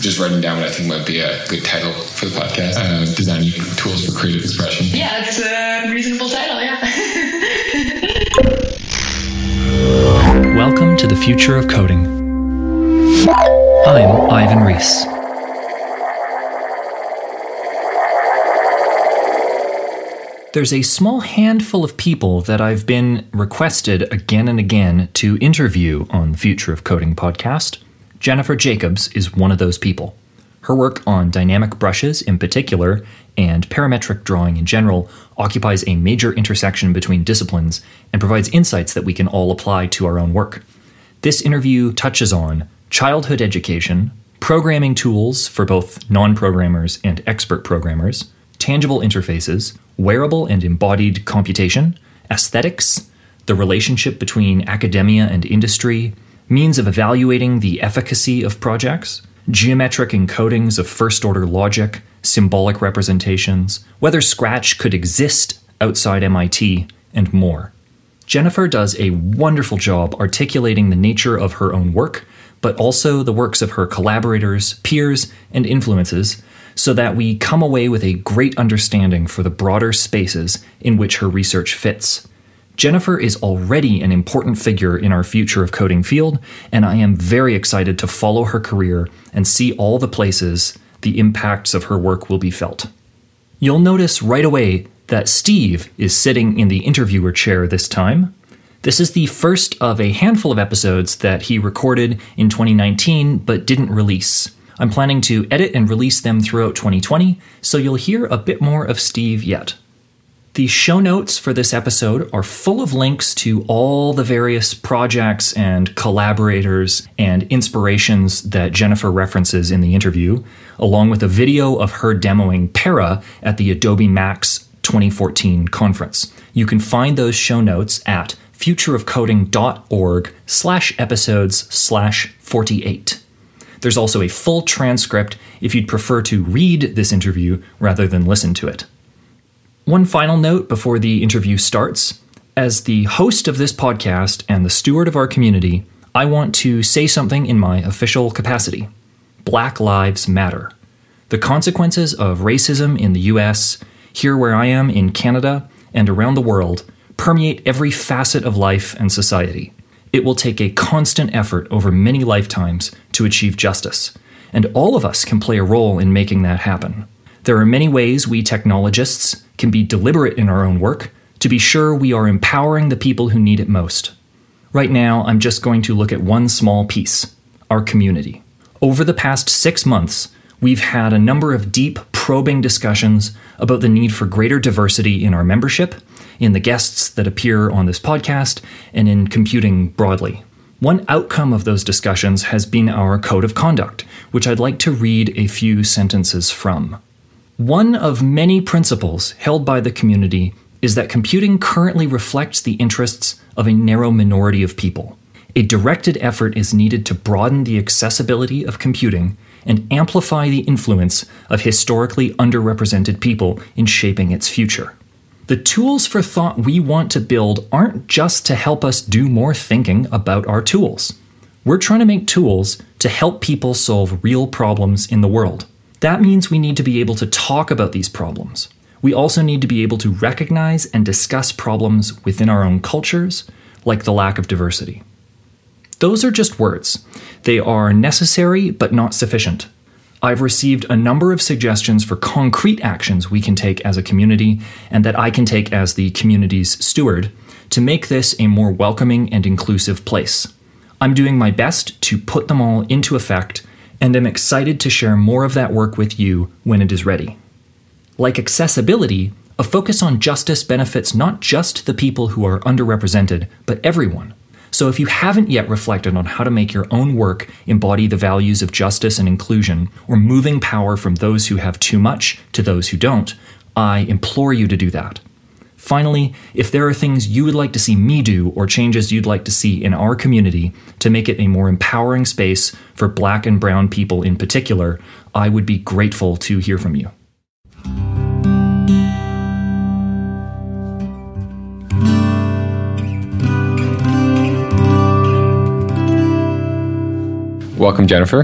just writing down what I think might be a good title for the podcast. Uh, designing tools for creative expression. Yeah, it's a reasonable title. Yeah. Welcome to the future of coding. I'm Ivan Reese. There's a small handful of people that I've been requested again and again to interview on the Future of Coding podcast. Jennifer Jacobs is one of those people. Her work on dynamic brushes in particular and parametric drawing in general occupies a major intersection between disciplines and provides insights that we can all apply to our own work. This interview touches on childhood education, programming tools for both non programmers and expert programmers, tangible interfaces, wearable and embodied computation, aesthetics, the relationship between academia and industry, means of evaluating the efficacy of projects, geometric encodings of first order logic, symbolic representations, whether Scratch could exist outside MIT, and more. Jennifer does a wonderful job articulating the nature of her own work, but also the works of her collaborators, peers, and influences so that we come away with a great understanding for the broader spaces in which her research fits. Jennifer is already an important figure in our future of coding field, and I am very excited to follow her career and see all the places the impacts of her work will be felt. You'll notice right away that Steve is sitting in the interviewer chair this time. This is the first of a handful of episodes that he recorded in 2019 but didn't release. I'm planning to edit and release them throughout 2020, so you'll hear a bit more of Steve yet. The show notes for this episode are full of links to all the various projects and collaborators and inspirations that Jennifer references in the interview, along with a video of her demoing Para at the Adobe Max 2014 conference. You can find those show notes at futureofcoding.org slash episodes slash 48. There's also a full transcript if you'd prefer to read this interview rather than listen to it. One final note before the interview starts. As the host of this podcast and the steward of our community, I want to say something in my official capacity. Black Lives Matter. The consequences of racism in the US, here where I am in Canada, and around the world permeate every facet of life and society. It will take a constant effort over many lifetimes to achieve justice, and all of us can play a role in making that happen. There are many ways we technologists can be deliberate in our own work to be sure we are empowering the people who need it most. Right now, I'm just going to look at one small piece our community. Over the past six months, we've had a number of deep, probing discussions about the need for greater diversity in our membership in the guests that appear on this podcast, and in computing broadly. One outcome of those discussions has been our code of conduct, which I'd like to read a few sentences from. One of many principles held by the community is that computing currently reflects the interests of a narrow minority of people. A directed effort is needed to broaden the accessibility of computing and amplify the influence of historically underrepresented people in shaping its future. The tools for thought we want to build aren't just to help us do more thinking about our tools. We're trying to make tools to help people solve real problems in the world. That means we need to be able to talk about these problems. We also need to be able to recognize and discuss problems within our own cultures, like the lack of diversity. Those are just words. They are necessary but not sufficient. I've received a number of suggestions for concrete actions we can take as a community and that I can take as the community's steward to make this a more welcoming and inclusive place. I'm doing my best to put them all into effect and am excited to share more of that work with you when it is ready. Like accessibility, a focus on justice benefits not just the people who are underrepresented, but everyone. So if you haven't yet reflected on how to make your own work embody the values of justice and inclusion, or moving power from those who have too much to those who don't, I implore you to do that. Finally, if there are things you would like to see me do or changes you'd like to see in our community to make it a more empowering space for black and brown people in particular, I would be grateful to hear from you. Welcome, Jennifer.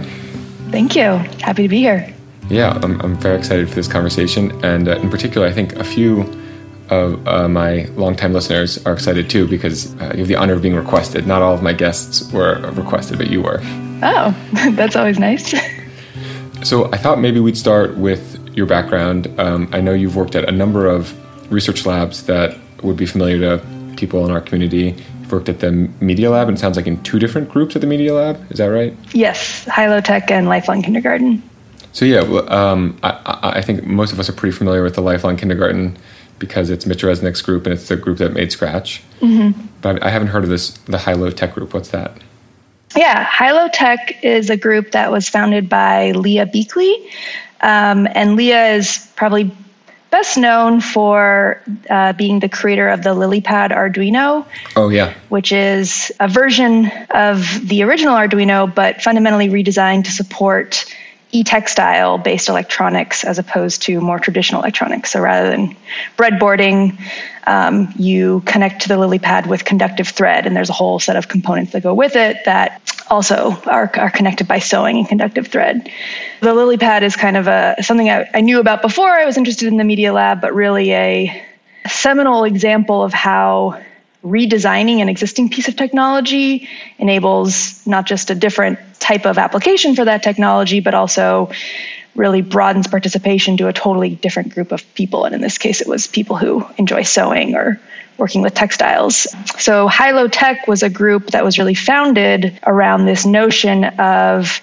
Thank you. Happy to be here. Yeah, I'm, I'm very excited for this conversation. And uh, in particular, I think a few uh, my longtime listeners are excited too because uh, you have the honor of being requested. Not all of my guests were requested, but you were. Oh, that's always nice. so I thought maybe we'd start with your background. Um, I know you've worked at a number of research labs that would be familiar to people in our community. You've worked at the Media Lab, and it sounds like in two different groups at the Media Lab. Is that right? Yes, High Low Tech and Lifelong Kindergarten. So yeah, um, I, I, think most of us are pretty familiar with the Lifelong Kindergarten because it's Mitch Resnick's group and it's the group that made Scratch. Mm-hmm. But I haven't heard of this, the High Low Tech group. What's that? Yeah, High Low Tech is a group that was founded by Leah Buechley. Um, and Leah is probably best known for uh, being the creator of the LilyPad Arduino. Oh, yeah. Which is a version of the original Arduino, but fundamentally redesigned to support e-textile based electronics as opposed to more traditional electronics. So rather than breadboarding, um, you connect to the LilyPad with conductive thread, and there's a whole set of components that go with it that also are, are connected by sewing and conductive thread. The LilyPad is kind of a something I, I knew about before I was interested in the Media Lab, but really a seminal example of how redesigning an existing piece of technology enables not just a different type of application for that technology, but also really broadens participation to a totally different group of people. And in this case, it was people who enjoy sewing or working with textiles. So, High Low Tech was a group that was really founded around this notion of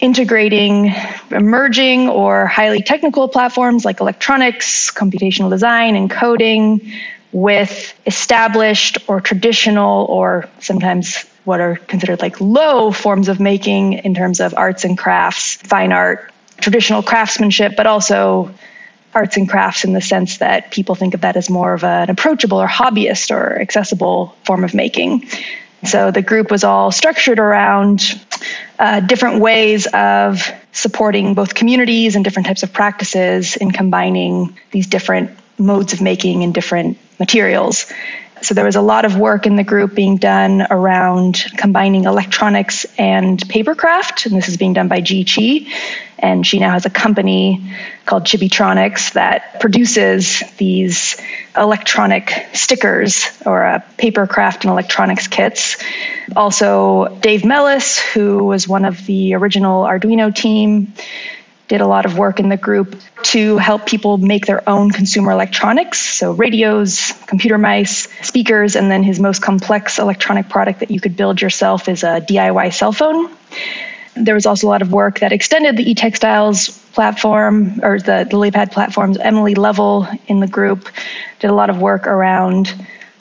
integrating emerging or highly technical platforms like electronics, computational design, and coding with established or traditional or sometimes what are considered like low forms of making in terms of arts and crafts, fine art, traditional craftsmanship, but also arts and crafts in the sense that people think of that as more of an approachable or hobbyist or accessible form of making. So the group was all structured around uh, different ways of supporting both communities and different types of practices in combining these different modes of making and different materials. So there was a lot of work in the group being done around combining electronics and papercraft, and this is being done by Jie Qi. And she now has a company called Chibitronics that produces these electronic stickers or uh, papercraft and electronics kits. Also, Dave Mellis, who was one of the original Arduino team, did a lot of work in the group to help people make their own consumer electronics. So, radios, computer mice, speakers, and then his most complex electronic product that you could build yourself is a DIY cell phone. There was also a lot of work that extended the eTextiles platform or the, the platforms. Emily Lovell in the group did a lot of work around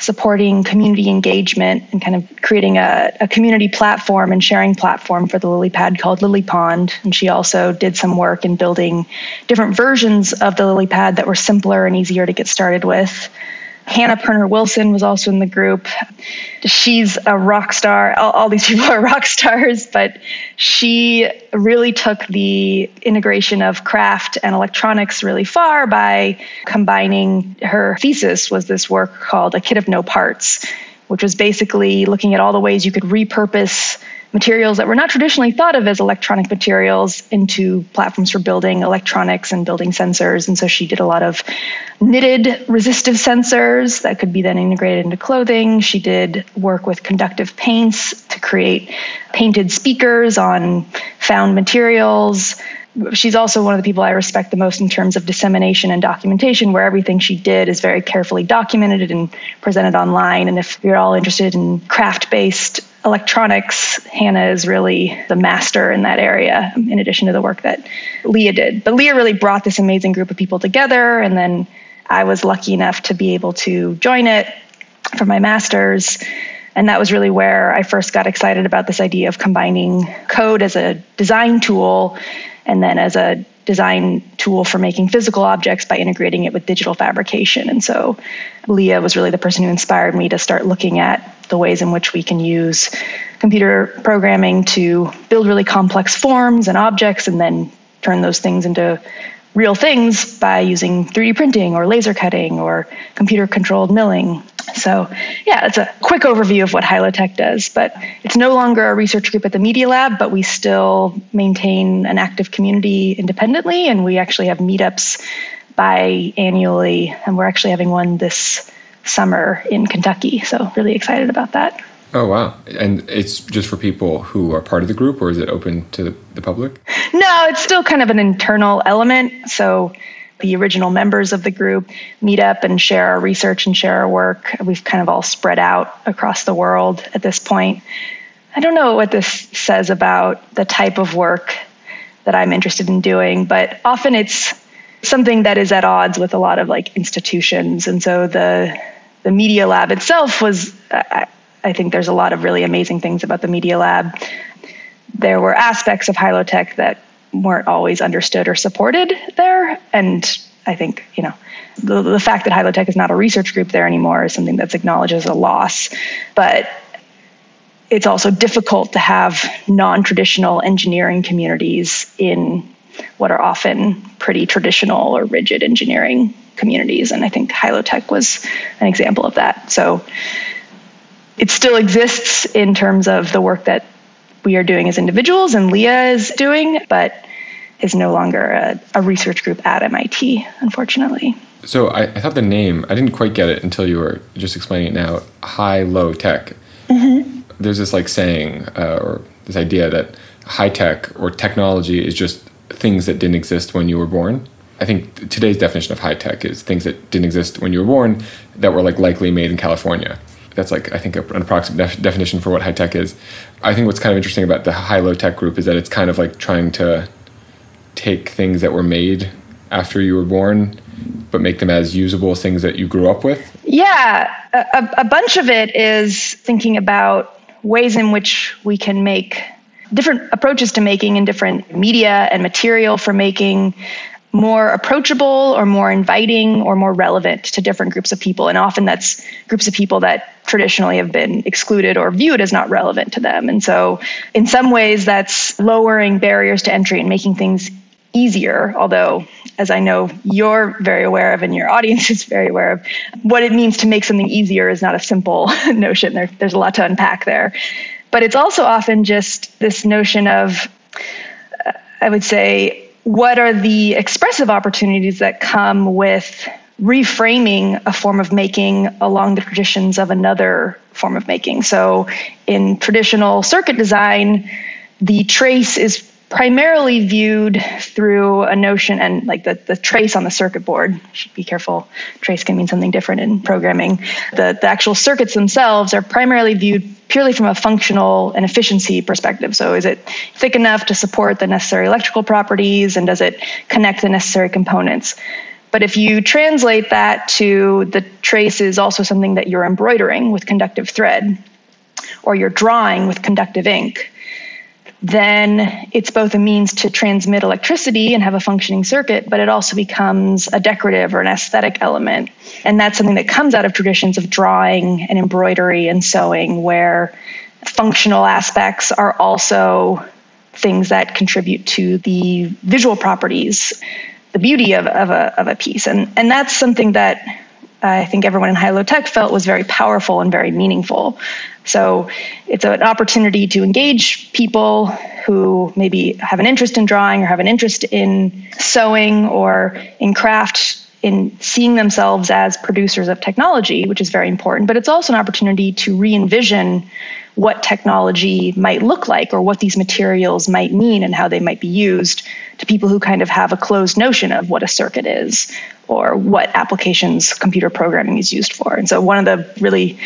supporting community engagement and kind of creating a, a, community platform and sharing platform for the LilyPad called LilyPond. And she also did some work in building different versions of the LilyPad that were simpler and easier to get started with Hannah Perner Wilson was also in the group. She's a rock star. All, all, these people are rock stars, but she really took the integration of craft and electronics really far by combining her thesis was this work called A Kit of No Parts, which was basically looking at all the ways you could repurpose materials that were not traditionally thought of as electronic materials into platforms for building electronics and building sensors. And so she did a lot of knitted resistive sensors that could be then integrated into clothing. She did work with conductive paints to create painted speakers on found materials she's also one of the people I respect the most in terms of dissemination and documentation, where everything she did is very carefully documented and presented online. And if you're all interested in craft based electronics, Hannah is really the master in that area, in addition to the work that Leah did. But Leah really brought this amazing group of people together. And then I was lucky enough to be able to join it for my master's. And that was really where I first got excited about this idea of combining code as a design tool and then as a design tool for making physical objects by integrating it with digital fabrication. And so Leah was really the person who inspired me to start looking at the ways in which we can use computer programming to build really complex forms and objects and then turn those things into real things by using 3D printing or laser cutting or computer controlled milling. So, yeah, that's a quick overview of what High Low Tech does. But it's no longer a research group at the Media Lab, but we still maintain an active community independently, and we actually have meetups biannually, and we're actually having one this summer in Kentucky. So, really excited about that. Oh, wow. And it's just for people who are part of the group, or is it open to the public? No, it's still kind of an internal element. So, the original members of the group meet up and share our research and share our work. We've kind of all spread out across the world at this point. I don't know what this says about the type of work that I'm interested in doing, but often it's something that is at odds with a lot of like institutions. And so the the media lab itself was I think there's a lot of really amazing things about the media lab. There were aspects of High Low Tech that weren't always understood or supported there. And I think, you know, the, the fact that High Low Tech is not a research group there anymore is something that's acknowledged as a loss. But it's also difficult to have non traditional engineering communities in what are often pretty traditional or rigid engineering communities. And I think High Low Tech was an example of that. So it still exists in terms of the work that we are doing as individuals and Leah is doing, but is no longer a, a research group at MIT, unfortunately. So I, I, thought the name, I didn't quite get it until you were just explaining it now high, low tech. Mm-hmm. There's this like saying uh, or this idea that high tech or technology is just things that didn't exist when you were born. I think today's definition of high tech is things that didn't exist when you were born that were like likely made in California that's like I think an approximate def- definition for what high tech is. I think what's kind of interesting about the high low tech group is that it's kind of like trying to take things that were made after you were born, but make them as usable as things that you grew up with. Yeah, a, a bunch of it is thinking about ways in which we can make different approaches to making and different media and material for making more approachable or more inviting or more relevant to different groups of people. And often that's groups of people that traditionally have been excluded or viewed as not relevant to them. And so, in some ways, that's lowering barriers to entry and making things easier. Although, as I know you're very aware of and your audience is very aware of, what it means to make something easier is not a simple notion. There, there's a lot to unpack there. But it's also often just this notion of, uh, I would say, what are the expressive opportunities that come with reframing a form of making along the traditions of another form of making. So, in traditional circuit design, the trace is primarily viewed through a notion and like the, the trace on the circuit board. Should be careful. Trace can mean something different in programming. The, the actual circuits themselves are primarily viewed purely from a functional and efficiency perspective. So is it thick enough to support the necessary electrical properties and does it connect the necessary components? But if you translate that to the trace is also something that you're embroidering with conductive thread or you're drawing with conductive ink then it's both a means to transmit electricity and have a functioning circuit, but it also becomes a decorative or an aesthetic element. And that's something that comes out of traditions of drawing and embroidery and sewing, where functional aspects are also things that contribute to the visual properties, the beauty of, of, a, of a piece. And, and that's something that I think everyone in high low tech felt was very powerful and very meaningful. So it's an opportunity to engage people who maybe have an interest in drawing or have an interest in sewing or in craft in seeing themselves as producers of technology, which is very important. But it's also an opportunity to re envision what technology might look like or what these materials might mean and how they might be used to people who kind of have a closed notion of what a circuit is or what applications computer programming is used for. And so one of the really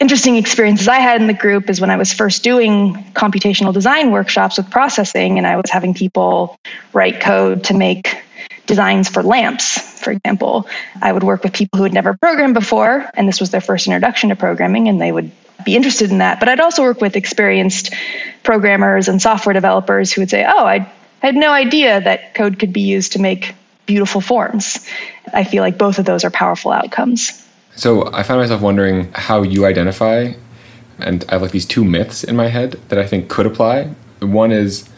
interesting experiences I had in the group is when I was first doing computational design workshops with processing and I was having people write code to make designs for lamps, for example. I would work with people who had never programmed before, and this was their first introduction to programming, and they would be interested in that. But I'd also work with experienced programmers and software developers who would say, Oh, I had no idea that code could be used to make beautiful forms. I feel like both of those are powerful outcomes. So I found myself wondering how you identify, and I have like these two myths in my head that I think could apply. One is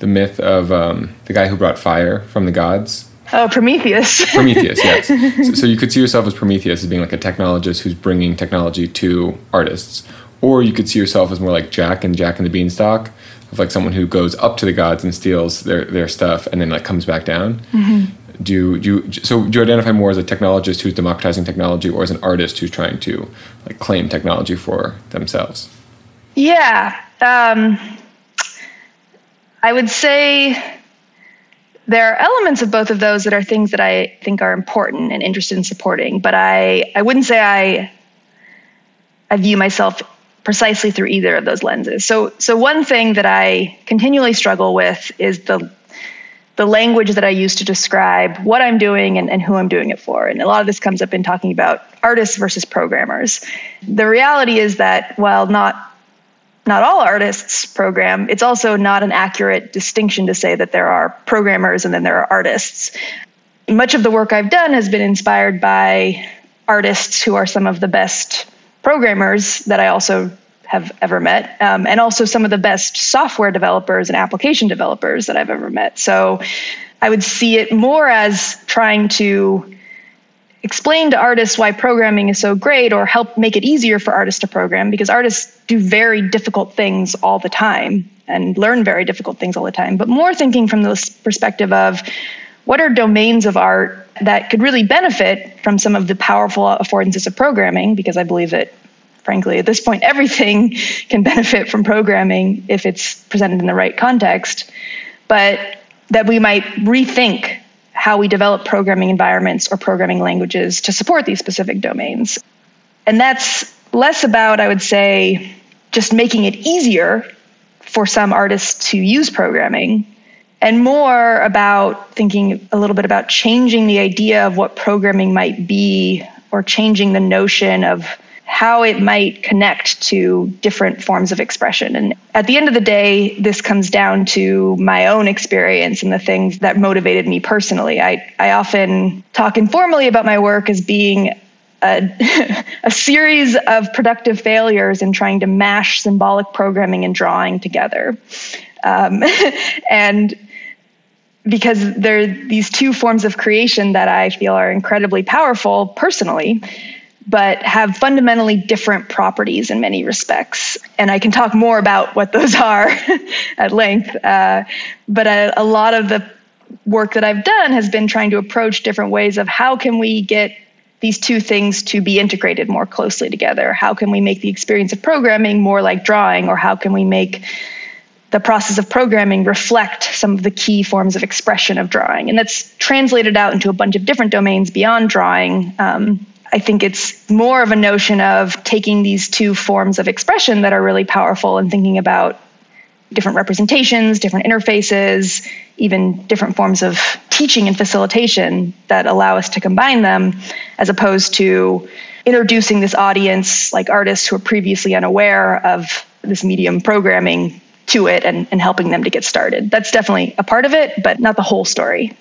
the myth of um, the guy who brought fire from the gods. Oh, Prometheus. Prometheus, yes. So, so, you could see yourself as Prometheus as being like a technologist who's bringing technology to artists, or you could see yourself as more like Jack and Jack and the Beanstalk, of like someone who goes up to the gods and steals their their stuff and then like comes back down. Mm-hmm. Do you, do you, so do you identify more as a technologist who's democratizing technology, or as an artist who's trying to like claim technology for themselves? Yeah, um, I would say there are elements of both of those that are things that I think are important and interested in supporting, but I, I wouldn't say I I view myself precisely through either of those lenses. So so one thing that I continually struggle with is the the language that I use to describe what I'm doing and, and who I'm doing it for. And a lot of this comes up in talking about artists versus programmers. The reality is that while not not all artists program, it's also not an accurate distinction to say that there are programmers and then there are artists. Much of the work I've done has been inspired by artists who are some of the best programmers that I also have ever met, um, and also some of the best software developers and application developers that I've ever met. So I would see it more as trying to explain to artists why programming is so great or help make it easier for artists to program because artists do very difficult things all the time and learn very difficult things all the time. But more thinking from the perspective of what are domains of art that could really benefit from some of the powerful affordances of programming because i believe that frankly at this point everything can benefit from programming if it's presented in the right context but that we might rethink how we develop programming environments or programming languages to support these specific domains. And that's less about, I would say, just making it easier for some artists to use programming and more about thinking a little bit about changing the idea of what programming might be or changing the notion of how it might connect to different forms of expression. And at the end of the day, this comes down to my own experience and the things that motivated me personally. I, I often talk informally about my work as being a, a, series of productive failures in trying to mash symbolic programming and drawing together. Um, and because there are these two forms of creation that I feel are incredibly powerful personally but have fundamentally different properties in many respects. And I can talk more about what those are at length. Uh, but a, a lot of the work that I've done has been trying to approach different ways of how can we get these two things to be integrated more closely together? How can we make the experience of programming more like drawing, or how can we make the process of programming reflect some of the key forms of expression of drawing? And that's translated out into a bunch of different domains beyond drawing. Um, I think it's more of a notion of taking these two forms of expression that are really powerful and thinking about different representations, different interfaces, even different forms of teaching and facilitation that allow us to combine them, as opposed to introducing this audience, like artists who are previously unaware of this medium programming to it and, and helping them to get started. That's definitely a part of it, but not the whole story.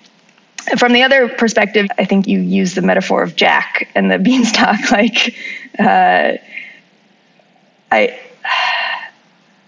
From the other perspective, I think you use the metaphor of Jack and the beanstalk. Like, uh, I,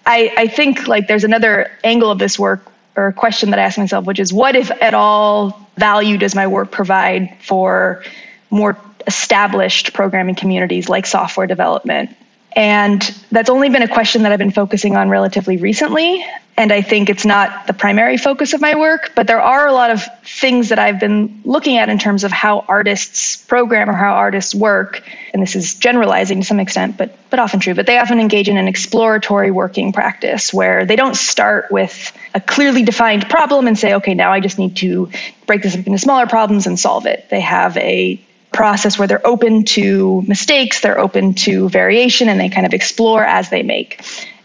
I, I think like there's another angle of this work or question that I ask myself, which is, what if at all value does my work provide for more established programming communities like software development and that's only been a question that I've been focusing on relatively recently. And I think it's not the primary focus of my work, but there are a lot of things that I've been looking at in terms of how artists program or how artists work. And this is generalizing to some extent, but, but often true. But they often engage in an exploratory working practice where they don't start with a clearly defined problem and say, okay, now I just need to break this up into smaller problems and solve it. They have a process where they're open to mistakes, they're open to variation, and they kind of explore as they make.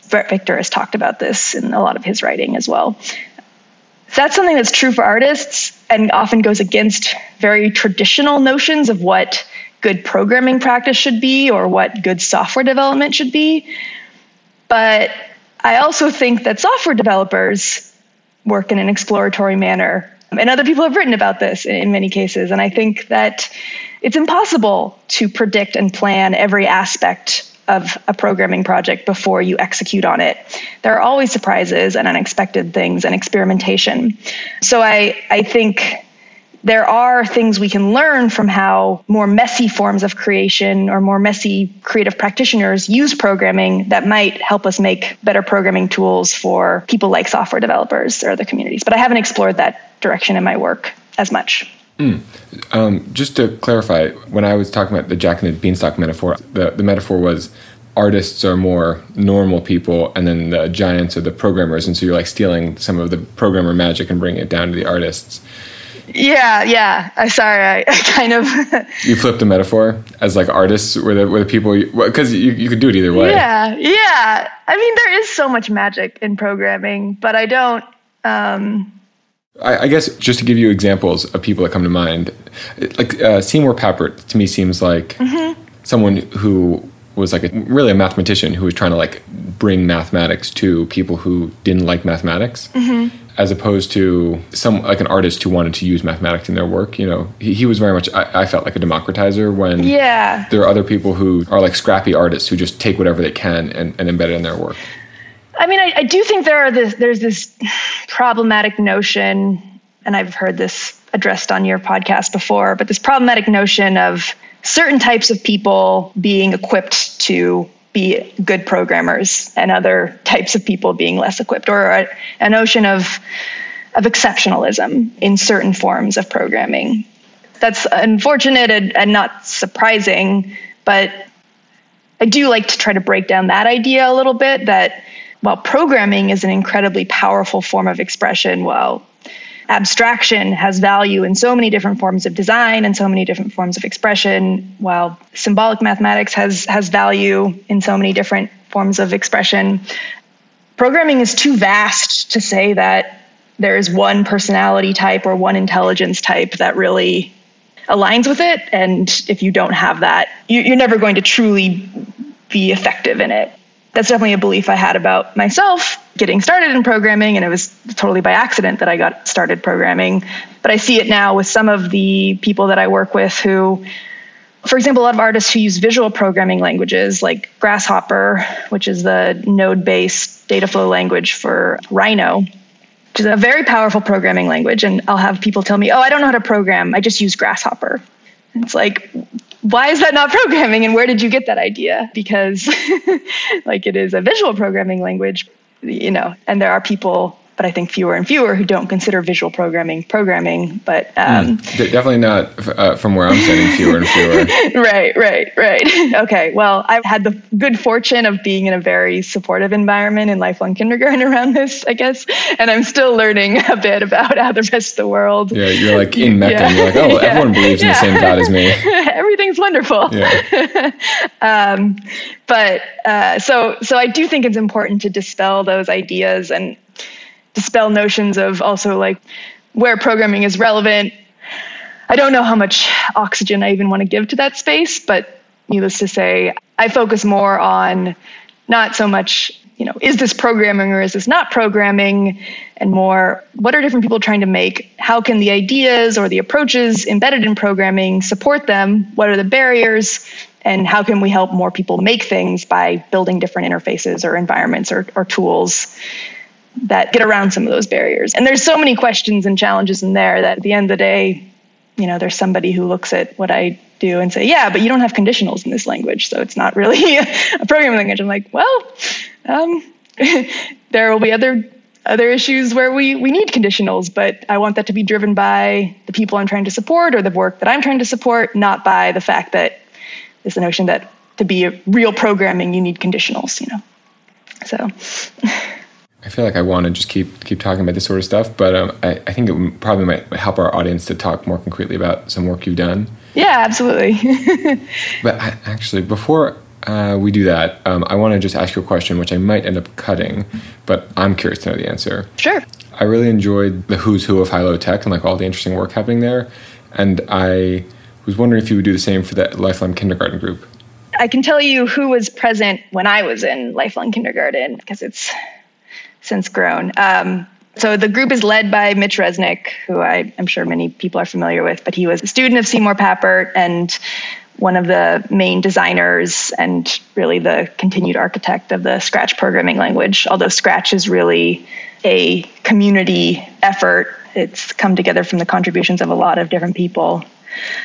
Victor has talked about this in a lot of his writing as well. That's something that's true for artists and often goes against very traditional notions of what good programming practice should be or what good software development should be. But I also think that software developers work in an exploratory manner. And other people have written about this in, many cases. And I think that it's impossible to predict and plan every aspect of a programming project before you execute on it. There are always surprises and unexpected things and experimentation. So I, I think there are things we can learn from how more messy forms of creation or more messy creative practitioners use programming that might help us make better programming tools for people like software developers or other communities. But I haven't explored that direction in my work as much. Mm. Um, just to clarify, when I was talking about the Jack and the Beanstalk metaphor, the, the metaphor was artists are more normal people and then the giants are the programmers. And so you're like stealing some of the programmer magic and bringing it down to the artists. Yeah yeah. I'm sorry i, I kind of you flipped the metaphor as like artists were the, were the people because you, you could do it either way. Yeah yeah. I mean there is so much magic in programming but i don't um I, I guess just to give you examples of people that come to mind, like uh, Seymour Papert to me seems like mm-hmm. someone who was like a, really a mathematician who was trying to like bring mathematics to people who didn't like mathematics. Mm-hmm as opposed to some like an artist who wanted to use mathematics in their work. You know, he, he was very much I, I, felt like a democratizer when yeah. there are other people who are like scrappy artists who just take whatever they can and, and embed it in their work. I mean, I, I do think there are this there's this problematic notion, and I've heard this addressed on your podcast before, but this problematic notion of certain types of people being equipped to be good programmers and other types of people being less equipped, or a, a notion of of exceptionalism in certain forms of programming. That's unfortunate and, and not surprising, but I do like to try to break down that idea a little bit that while programming is an incredibly powerful form of expression, while abstraction has value in so many different forms of design and so many different forms of expression, while symbolic mathematics has, has value in so many different forms of expression. Programming is too vast to say that there is one personality type or one intelligence type that really aligns with it. And if you don't have that, you're never going to truly be effective in it that's definitely a belief I had about myself getting started in programming, and it was totally by accident that I got started programming. But I see it now with some of the people that I work with who, for example, a lot of artists who use visual programming languages like Grasshopper, which is the node based data flow language for Rhino. Which is a very powerful programming language. And I'll have people tell me, oh, I don't know how to program. I just use Grasshopper. It's like, why is that not programming and where did you get that idea? Because like it is a visual programming language you know and there are people but I think fewer and fewer who don't consider visual programming programming. But um, mm, definitely not uh, from where I'm sitting, fewer and fewer. right, right, right. Okay. Well, I've had the good fortune of being in a very supportive environment in lifelong kindergarten around this, I guess, and I'm still learning a bit about how the rest of the world. Yeah, you're like in Mecca. Yeah. You're like, oh, yeah. everyone believes in the same God as me. Everything's wonderful. Yeah. um, but uh, so, so I do think it's important to dispel those ideas and dispel notions of also like where programming is relevant. I don't know how much oxygen I even want to give to that space, but needless to say, I focus more on not so much, you know, is this programming or is this not programming, and more what are different people trying to make? How can the ideas or the approaches embedded in programming support them? What are the barriers? And how can we help more people make things by building different interfaces or environments or, or tools? That get around some of those barriers. And there's so many questions and challenges in there that at the end of the day, you know, there's somebody who looks at what I do and say, yeah, but you don't have conditionals in this language, so it's not really a programming language. I'm like, well, um, there will be other other issues where we we need conditionals, but I want that to be driven by the people I'm trying to support or the work that I'm trying to support, not by the fact that the notion that to be real programming you need conditionals, you know. So I feel like I want to just keep keep talking about this sort of stuff, but um, I, I think it probably might help our audience to talk more concretely about some work you've done. Yeah, absolutely. but I, actually, before uh, we do that, um, I want to just ask you a question, which I might end up cutting, but I'm curious to know the answer. Sure. I really enjoyed the who's who of high-low tech and like all the interesting work happening there, and I was wondering if you would do the same for that lifelong kindergarten group. I can tell you who was present when I was in lifelong kindergarten because it's since grown. Um, so the group is led by Mitch Resnick, who I, am sure many people are familiar with, but he was a student of Seymour Papert and one of the main designers and really the continued architect of the Scratch programming language. Although Scratch is really a community effort, it's come together from the contributions of a lot of different people.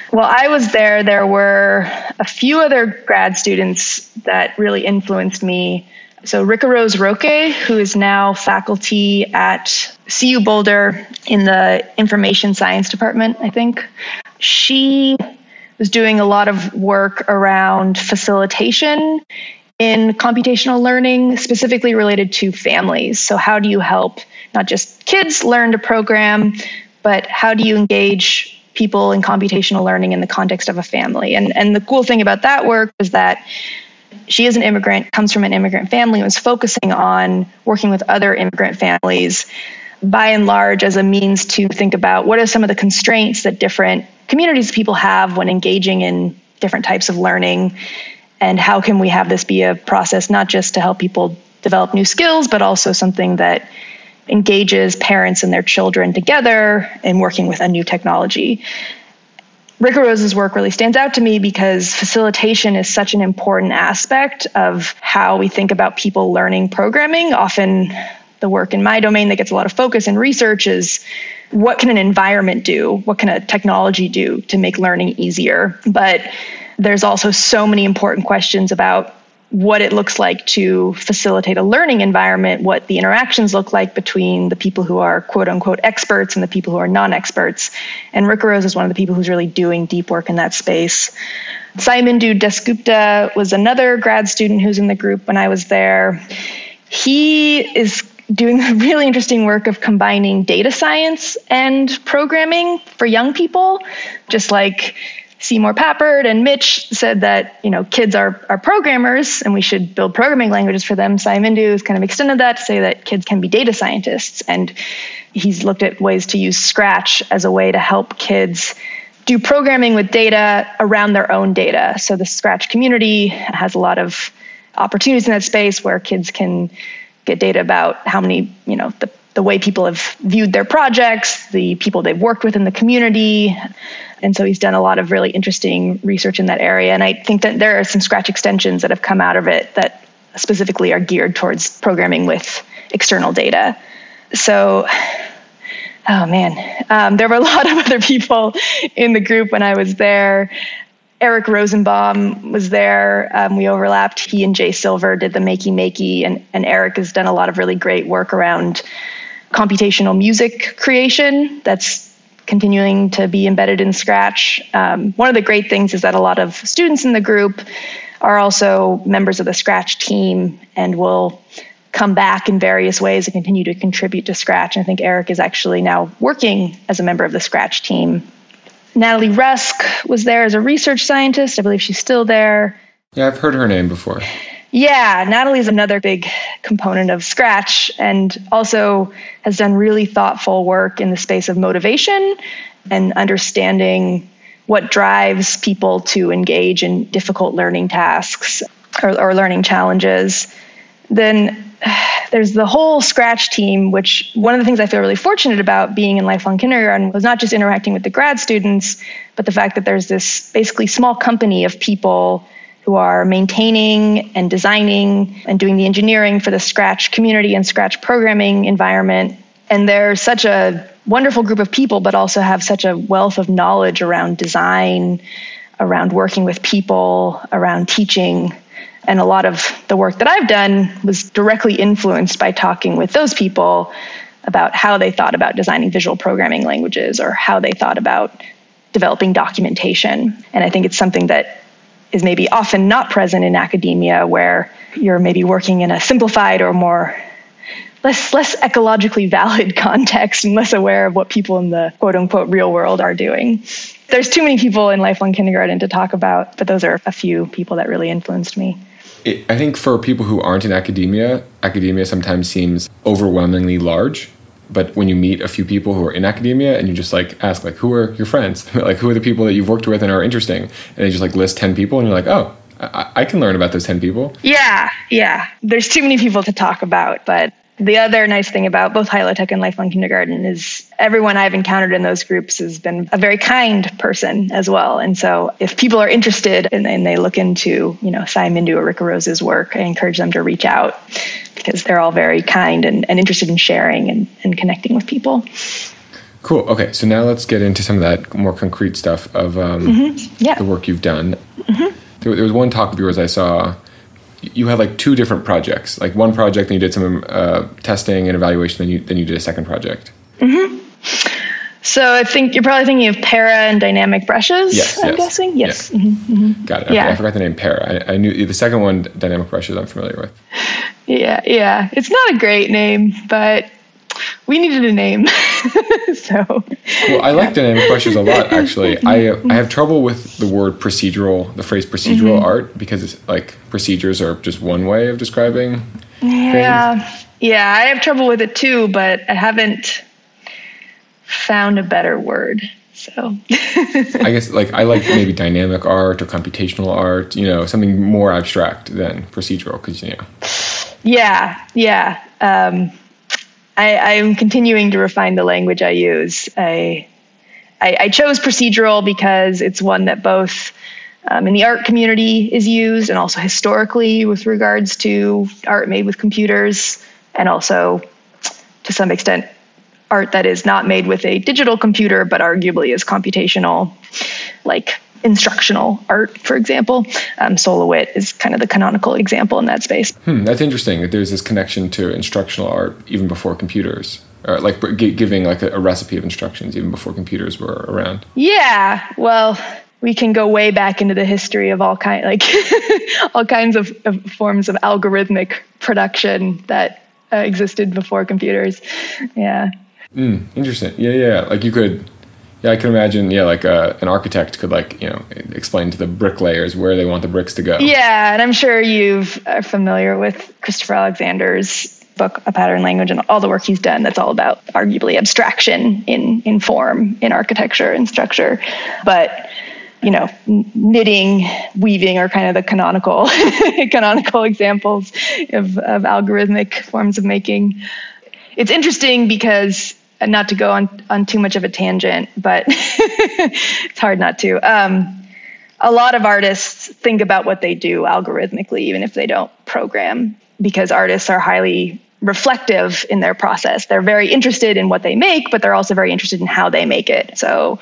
While I was there, there were a few other grad students that really influenced me. So Ricarose Roque, who is now faculty at CU Boulder in the information science department, I think. She was doing a lot of work around facilitation in computational learning, specifically related to families. So, how do you help not just kids learn to program, but how do you engage people in computational learning in the context of a family? And, and the cool thing about that work was that she is an immigrant, comes from an immigrant family, was focusing on working with other immigrant families. By and large as a means to think about what are some of the constraints that different communities of people have when engaging in different types of learning and how can we have this be a process not just to help people develop new skills but also something that engages parents and their children together in working with a new technology Ricarose's work really stands out to me because facilitation is such an important aspect of how we think about people learning programming. Often, the work in my domain that gets a lot of focus and research is what can an environment do? What can a technology do to make learning easier? But there's also so many important questions about what it looks like to facilitate a learning environment, what the interactions look like between the people who are quote unquote experts and the people who are non experts. And Ricarose is one of the people who's really doing deep work in that space. Sayamindu Dasgupta was another grad student who's in the group when I was there. He is doing really interesting work of combining data science and programming for young people, just like Seymour Papert and Mitch said that you know kids are are programmers and we should build programming languages for them. Sayamindu has kind of extended that to say that kids can be data scientists, and he's looked at ways to use Scratch as a way to help kids do programming with data around their own data. So the Scratch community has a lot of opportunities in that space where kids can get data about how many you know the the way people have viewed their projects, the people they've worked with in the community. And so he's done a lot of really interesting research in that area. And I think that there are some Scratch extensions that have come out of it that specifically are geared towards programming with external data. So, oh man, um, there were a lot of other people in the group when I was there. Eric Rosenbaum was there. Um, we overlapped. He and Jay Silver did the Makey Makey, and, and Eric has done a lot of really great work around computational music creation that's continuing to be embedded in Scratch. Um, one of the great things is that a lot of students in the group are also members of the Scratch team and will come back in various ways and continue to contribute to Scratch. I think Eric is actually now working as a member of the Scratch team. Natalie Rusk was there as a research scientist. I believe she's still there. Yeah, I've heard her name before. Yeah, Natalie is another big component of Scratch and also has done really thoughtful work in the space of motivation and understanding what drives people to engage in difficult learning tasks or, or learning challenges. Then there's the whole Scratch team, which one of the things I feel really fortunate about being in lifelong kindergarten was not just interacting with the grad students, but the fact that there's this basically small company of people who are maintaining and designing and doing the engineering for the Scratch community and Scratch programming environment. And they're such a wonderful group of people, but also have such a wealth of knowledge around design, around working with people, around teaching. And a lot of the work that I've done was directly influenced by talking with those people about how they thought about designing visual programming languages or how they thought about developing documentation. And I think it's something that is maybe often not present in academia where you're maybe working in a simplified or more less less ecologically valid context and less aware of what people in the quote unquote real world are doing. There's too many people in lifelong kindergarten to talk about, but those are a few people that really influenced me. I think for people who aren't in academia, academia sometimes seems overwhelmingly large but when you meet a few people who are in academia and you just like ask like who are your friends? Like who are the people that you've worked with and are interesting? And they just like list 10 people and you're like oh I, I can learn about those 10 people. Yeah yeah. There's too many people to talk about but the other nice thing about both High Tech and Lifelong Kindergarten is everyone I've encountered in those groups has been a very kind person as well. And so if people are interested and, and they look into, you know, Sayamindu or Ricarose's work, I encourage them to reach out because they're all very kind and, and interested in sharing and, and connecting with people. Cool. Okay, so now let's get into some of that more concrete stuff of um, mm-hmm. yeah. the work you've done. Mm-hmm. There, there was one talk of yours I saw you had like two different projects. Like one project, and you did some uh, testing and evaluation. Then you then you did a second project. Mm-hmm. So I think you're probably thinking of para and dynamic brushes. Yes, I'm yes. guessing. Yes. Yeah. Mm-hmm, mm-hmm. Got it. Yeah. I, forgot the name para. I, I, knew the second one, dynamic brushes. I'm familiar with. Yeah, yeah. It's not a great name, but we needed a name. so Well, I like the dynamic brushes a lot actually. I I have trouble with the word procedural, the phrase procedural mm-hmm. art because it's like procedures are just one way of describing Yeah. Things. Yeah, I have trouble with it too, but I haven't found a better word. So I guess like I like maybe dynamic art or computational art, you know, something more abstract than procedural because you know. Yeah, yeah. Um, I, am continuing to refine the language I use. I, I, I chose procedural because it's one that both um, in the art community is used and also historically with regards to art made with computers and also to some extent art that is not made with a digital computer but arguably is computational like instructional art, for example. Um, Sol LeWitt is kind of the canonical example in that space. Hmm, that's interesting. There's this connection to instructional art even before computers. Or like giving like a, a recipe of instructions even before computers were around. Yeah, well, we can go way back into the history of all kind like all kinds of, of, forms of algorithmic production that uh, existed before computers. Yeah. Mm, interesting. Yeah, yeah. Like you could yeah, I can imagine. Yeah, like uh, an architect could like you know explain to the bricklayers where they want the bricks to go. Yeah, and I'm sure you've are familiar with Christopher Alexander's book, A Pattern Language, and all the work he's done. That's all about arguably abstraction in in form, in architecture and structure, but you know, knitting, weaving are kind of the canonical canonical examples of, of algorithmic forms of making. It's interesting because not to go on on too much of a tangent, but it's hard not to. Um, a lot of artists think about what they do algorithmically, even if they don't program, because artists are highly reflective in their process. They're very interested in what they make, but they're also very interested in how they make it. So,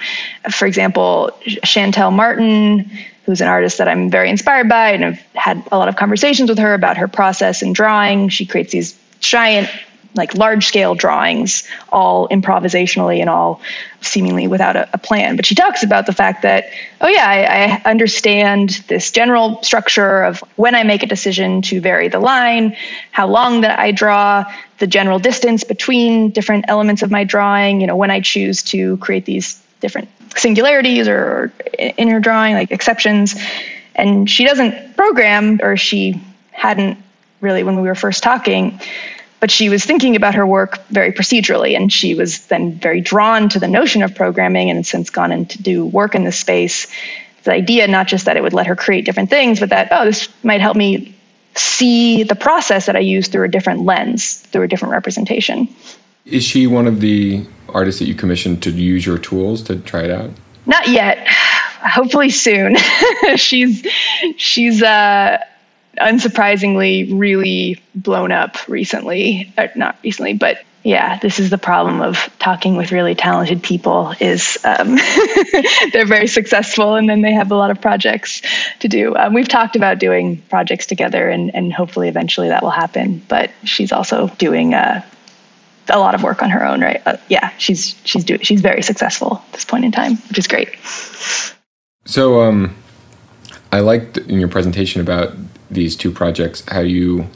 for example, Shantell Martin, who's an artist that I'm very inspired by, and I've had a lot of conversations with her about her process in drawing. She creates these giant like large scale drawings, all improvisationally and all seemingly without a, a, plan. But she talks about the fact that, oh, yeah, I, I, understand this general structure of when I make a decision to vary the line, how long that I draw, the general distance between different elements of my drawing, you know, when I choose to create these different singularities or, or in your drawing, like exceptions. And she doesn't program, or she hadn't really when we were first talking but she was thinking about her work very procedurally and she was then very drawn to the notion of programming and since gone in to do work in this space. The idea not just that it would let her create different things but that oh this might help me see the process that i use through a different lens through a different representation. Is she one of the artists that you commissioned to use your tools to try it out? Not yet. Hopefully soon. She's she's uh unsurprisingly really blown up recently uh, not recently but yeah this is the problem of talking with really talented people is um, they're very successful and then they have a lot of projects to do. Um, we've talked about doing projects together and, and hopefully eventually that will happen but she's also doing uh, a lot of work on her own right? Uh, yeah she's she's doing she's very successful at this point in time which is great. So um I liked in your presentation about these two projects, how you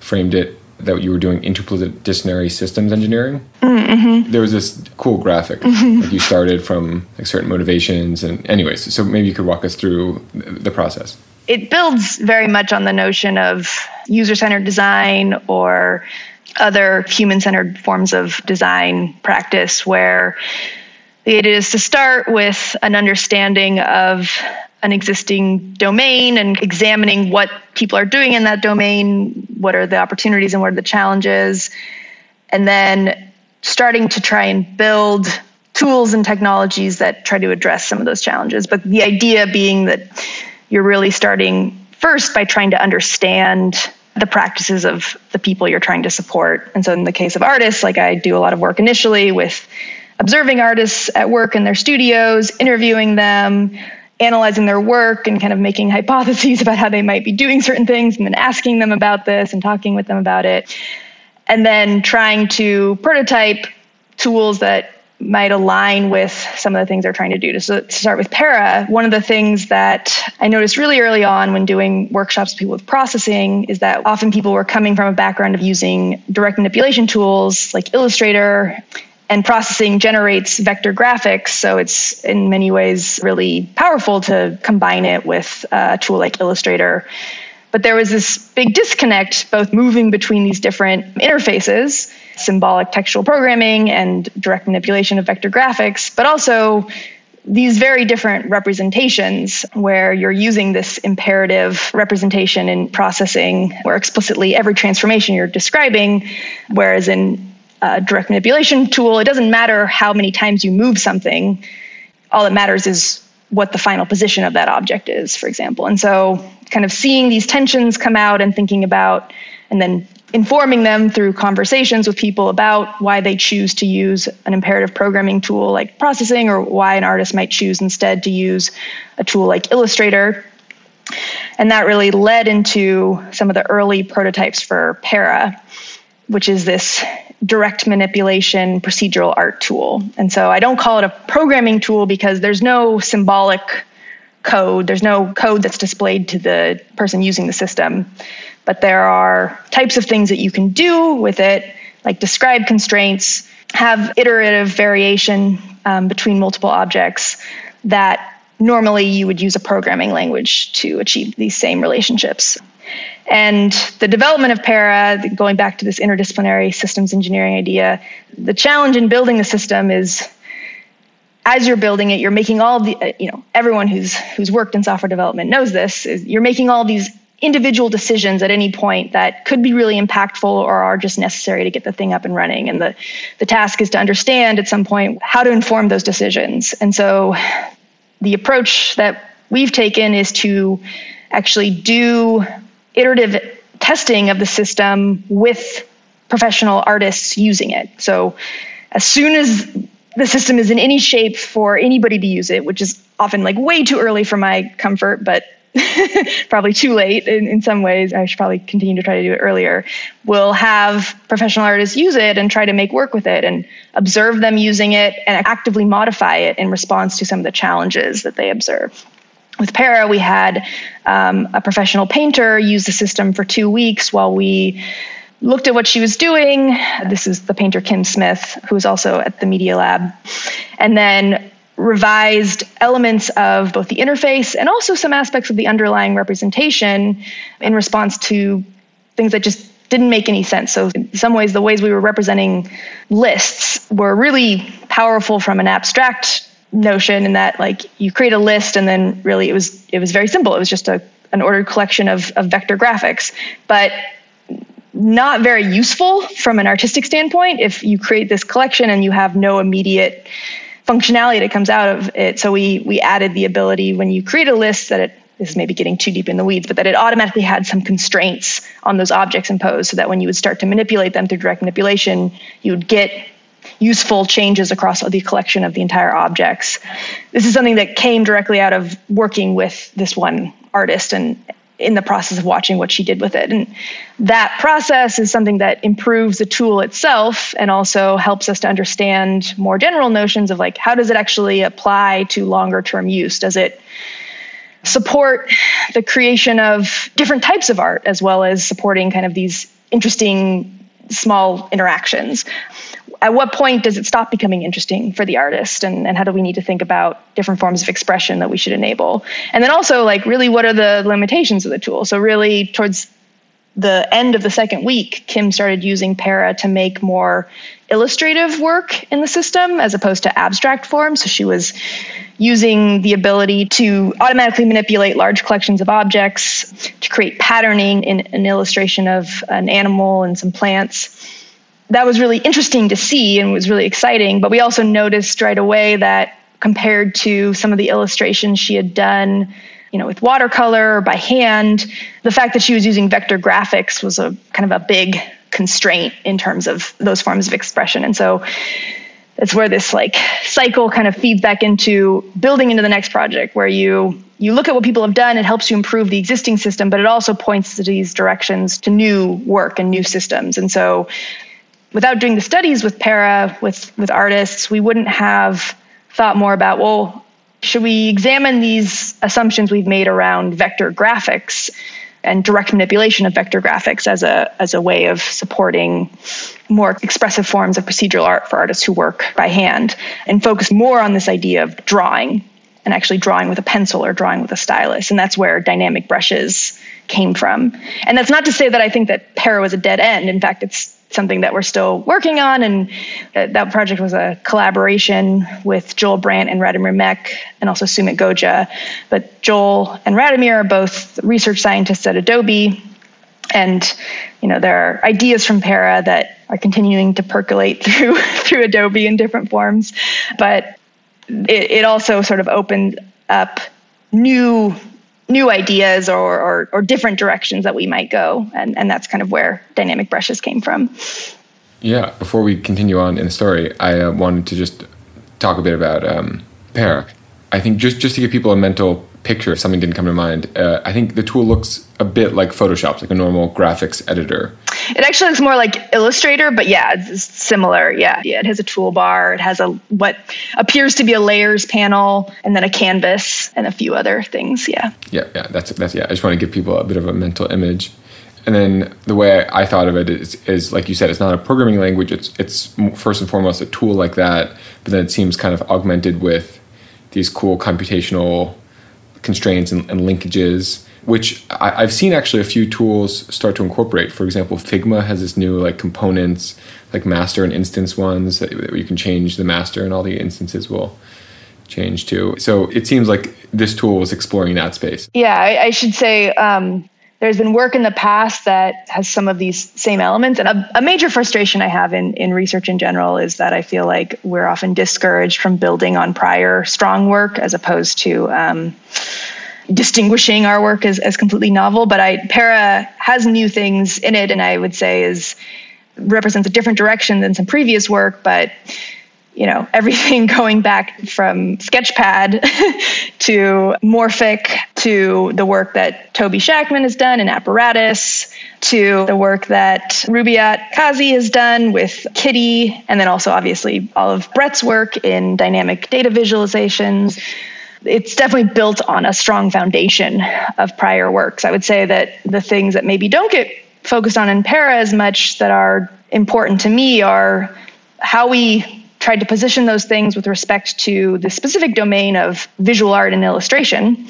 framed it that you were doing interdisciplinary systems engineering. Mm-hmm. There was this cool graphic. Mm-hmm. Like you started from like certain motivations, and anyways, so maybe you could walk us through the process. It builds very much on the notion of user-centered design or other human-centered forms of design practice, where it is to start with an understanding of an existing domain and examining what people are doing in that domain, what are the opportunities and what are the challenges, and then starting to try and build tools and technologies that try to address some of those challenges. But the idea being that you're really starting first by trying to understand the practices of the people you're trying to support. And so in the case of artists, like I do a lot of work initially with observing artists at work in their studios, interviewing them, analyzing their work and kind of making hypotheses about how they might be doing certain things and then asking them about this and talking with them about it. And then trying to prototype tools that might align with some of the things they're trying to do. To start with Para, one of the things that I noticed really early on when doing workshops with people with processing is that often people were coming from a background of using direct manipulation tools like Illustrator and processing generates vector graphics. So it's in many ways really powerful to combine it with a tool like Illustrator. But there was this big disconnect, both moving between these different interfaces, symbolic textual programming and direct manipulation of vector graphics, but also these very different representations where you're using this imperative representation in processing where explicitly every transformation you're describing, whereas in a direct manipulation tool, it doesn't matter how many times you move something. All that matters is what the final position of that object is, for example. And so, kind of seeing these tensions come out and thinking about, and then informing them through conversations with people about why they choose to use an imperative programming tool like processing, or why an artist might choose instead to use a tool like Illustrator. And that really led into some of the early prototypes for Para, which is this direct manipulation procedural art tool. And so I don't call it a programming tool because there's no symbolic code, there's no code that's displayed to the person using the system. But there are types of things that you can do with it, like describe constraints, have iterative variation um, between multiple objects that normally you would use a programming language to achieve these same relationships. And the development of Para, going back to this interdisciplinary systems engineering idea, the challenge in building the system is as you're building it, you're making all the, you know, everyone who's who's worked in software development knows this. Is you're making all these individual decisions at any point that could be really impactful or are just necessary to get the thing up and running. And the the task is to understand at some point how to inform those decisions. And so, the approach that we've taken is to actually do iterative testing of the system with professional artists using it. So as soon as the system is in any shape for anybody to use it, which is often like way too early for my comfort, but probably too late in, in some ways. I should probably continue to try to do it earlier. We'll have professional artists use it and try to make work with it and observe them using it and actively modify it in response to some of the challenges that they observe with Para, we had um, a professional painter use the system for two weeks while we looked at what she was doing. This is the painter Kim Smith, who is also at the Media Lab, and then revised elements of both the interface and also some aspects of the underlying representation in response to things that just didn't make any sense. So, in some ways, the ways we were representing lists were really powerful from an abstract notion in that like you create a list and then really it was it was very simple. It was just a an ordered collection of, of vector graphics. But not very useful from an artistic standpoint if you create this collection and you have no immediate functionality that comes out of it. So we we added the ability when you create a list that it this is maybe getting too deep in the weeds, but that it automatically had some constraints on those objects imposed so that when you would start to manipulate them through direct manipulation, you would get useful changes across the collection of the entire objects. This is something that came directly out of working with this one artist and in the process of watching what she did with it. And that process is something that improves the tool itself and also helps us to understand more general notions of like how does it actually apply to longer term use? Does it support the creation of different types of art as well as supporting kind of these interesting small interactions at what point does it stop becoming interesting for the artist? And, and how do we need to think about different forms of expression that we should enable? And then also like really what are the limitations of the tool? So really towards the end of the second week kim started using para to make more illustrative work in the system as opposed to abstract form. So she was using the ability to automatically manipulate large collections of objects to create patterning in an illustration of an animal and some plants that was really interesting to see and was really exciting. But we also noticed right away that compared to some of the illustrations she had done, you know, with watercolor or by hand, the fact that she was using vector graphics was a kind of a big constraint in terms of those forms of expression. And so that's where this like cycle kind of feeds back into building into the next project where you you look at what people have done it helps you improve the existing system but it also points to these directions to new work and new systems and so without doing the studies with para with with artists we wouldn't have thought more about well should we examine these assumptions we've made around vector graphics and direct manipulation of vector graphics as a as a way of supporting more expressive forms of procedural art for artists who work by hand and focus more on this idea of drawing and actually drawing with a pencil or drawing with a stylus. And that's where dynamic brushes came from. And that's not to say that i think that para was a dead end. In fact it's something that we're still working on. And that project was a collaboration with Joel Brandt and Radomir Mech, and also Sumit Gogia. But Joel and Radomir are both research scientists at Adobe. And you know there are ideas from Para that are continuing to percolate through through Adobe in different forms, but it, it also sort of opened up new new ideas or, or, or different directions that we might go. And, and that's kind of where dynamic brushes came from. Yeah, before we continue on in the story, I uh, wanted to just talk a bit about um, Para. I think just, just to give people a mental picture if something didn't come to mind, uh, I think the tool looks a bit like Photoshop, like a normal graphics editor. It actually looks more like Illustrator, but yeah, it's similar. Yeah, yeah, it has a toolbar. It has a what appears to be a layers panel, and then a canvas, and a few other things. Yeah. Yeah, yeah, that's that's yeah. I just want to give people a bit of a mental image. And then the way I thought of it is, is like you said, it's not a programming language. It's it's first and foremost a tool like that. But then it seems kind of augmented with these cool computational constraints and, and linkages which I, have seen actually a few tools start to incorporate. For example, Figma has this new like components, like master and instance ones that you can change the master and all the instances will change too. So it seems like this tool was exploring that space. Yeah, I, I should say um, there's been work in the past that has some of these same elements. And a, a, major frustration I have in, in research in general is that I feel like we're often discouraged from building on prior strong work as opposed to. Um, distinguishing our work as, as completely novel, but I Para has new things in it, and I would say is represents a different direction than some previous work, but you know everything going back from sketchpad to morphic to the work that toby schachman has done in apparatus to the work that rubaiat kazi has done with kitty and then also obviously all of bret's work in dynamic data visualizations it's definitely built on a strong foundation of prior works. I would say that the things that maybe don't get focused on in para as much that are important to me are how we tried to position those things with respect to the specific domain of visual art and illustration,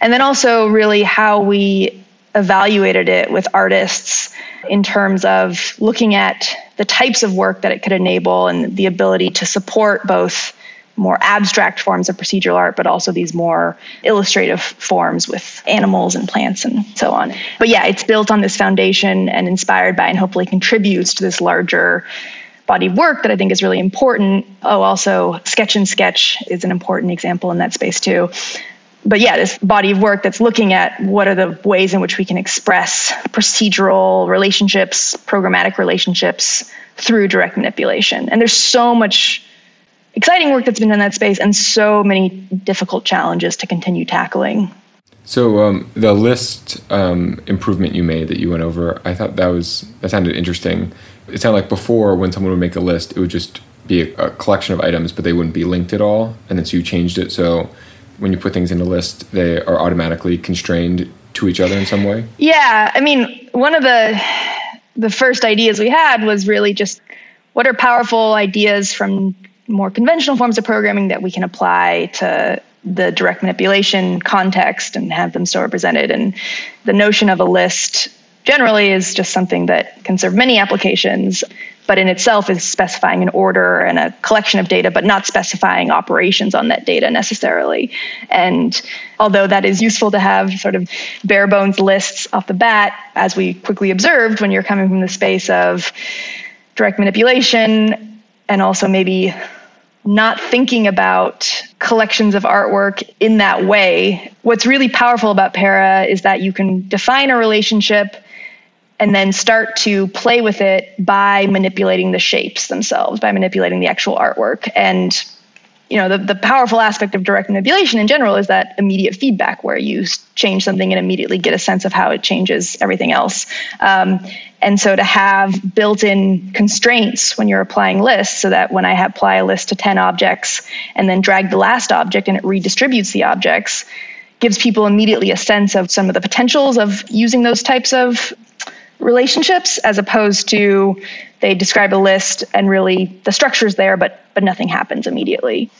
and then also really how we evaluated it with artists in terms of looking at the types of work that it could enable and the ability to support both more abstract forms of procedural art, but also these more illustrative forms with animals and plants and so on. But yeah, it's built on this foundation and inspired by and hopefully contributes to this larger body of work that I think is really important. Oh, also, Sketch-n-Sketch is an important example in that space too. But yeah, this body of work that's looking at what are the ways in which we can express procedural relationships, programmatic relationships through direct manipulation. And there's so much exciting work that's been done in that space and so many difficult challenges to continue tackling. So um, the list um, improvement you made that you went over, I thought that was that sounded interesting. It sounded like before when someone would make a list, it would just be a, a collection of items, but they wouldn't be linked at all. And then so you changed it so when you put things in a list, they are automatically constrained to each other in some way. Yeah, I mean, one of the the first ideas we had was really just what are powerful ideas from more conventional forms of programming that we can apply to the direct manipulation context and have them so represented. And the notion of a list generally is just something that can serve many applications, but in itself is specifying an order and a collection of data, but not specifying operations on that data necessarily. And although that is useful to have sort of bare bones lists off the bat, as we quickly observed when you're coming from the space of direct manipulation and also maybe not thinking about collections of artwork in that way. What's really powerful about Para is that you can define a relationship and then start to play with it by manipulating the shapes themselves, by manipulating the actual artwork. And you know, the, the powerful aspect of direct manipulation in general is that immediate feedback where you change something and immediately get a sense of how it changes everything else. Um, and so to have built in constraints when you're applying lists, so that when I apply a list to 10 objects and then drag the last object and it redistributes the objects, gives people immediately a sense of some of the potentials of using those types of relationships as opposed to they describe a list and really the structure's there but but nothing happens immediately.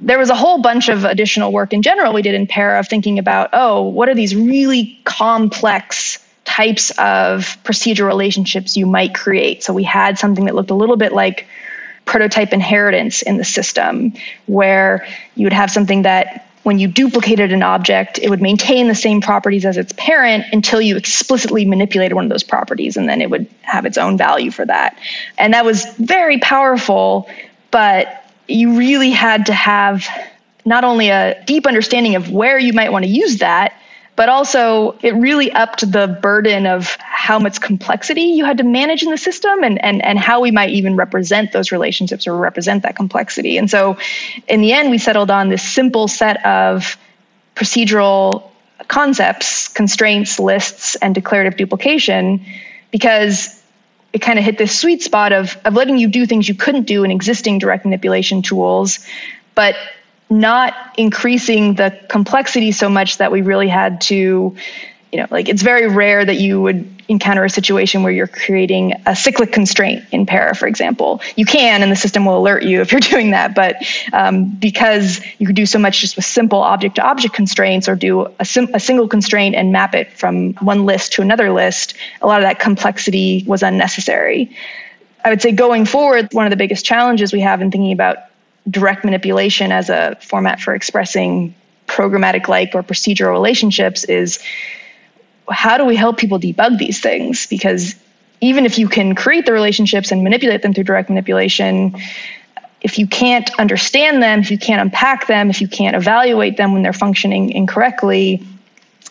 There was a whole bunch of additional work in general we did in Para of thinking about oh what are these really complex types of procedural relationships you might create? So we had something that looked a little bit like prototype inheritance in the system where you would have something that when you duplicated an object, it would maintain the same properties as its parent until you explicitly manipulated one of those properties, and then it would have its own value for that. And that was very powerful, but you really had to have not only a deep understanding of where you might want to use that, but also it really upped the burden of how much complexity you had to manage in the system and, and, and how we might even represent those relationships or represent that complexity. And so in the end, we settled on this simple set of procedural concepts, constraints, lists, and declarative duplication because it kind of hit this sweet spot of, of letting you do things you couldn't do in existing direct manipulation tools, but not increasing the complexity so much that we really had to you know like it's very rare that you would encounter a situation where you're creating a cyclic constraint in para for example. You can and the system will alert you if you're doing that but um, because you could do so much just with simple object to object constraints or do a, sim- a single constraint and map it from one list to another list a lot of that complexity was unnecessary. I would say going forward one of the biggest challenges we have in thinking about direct manipulation as a format for expressing programmatic like or procedural relationships is how do we help people debug these things? Because even if you can create the relationships and manipulate them through direct manipulation, if you can't understand them, if you can't unpack them, if you can't evaluate them when they're functioning incorrectly,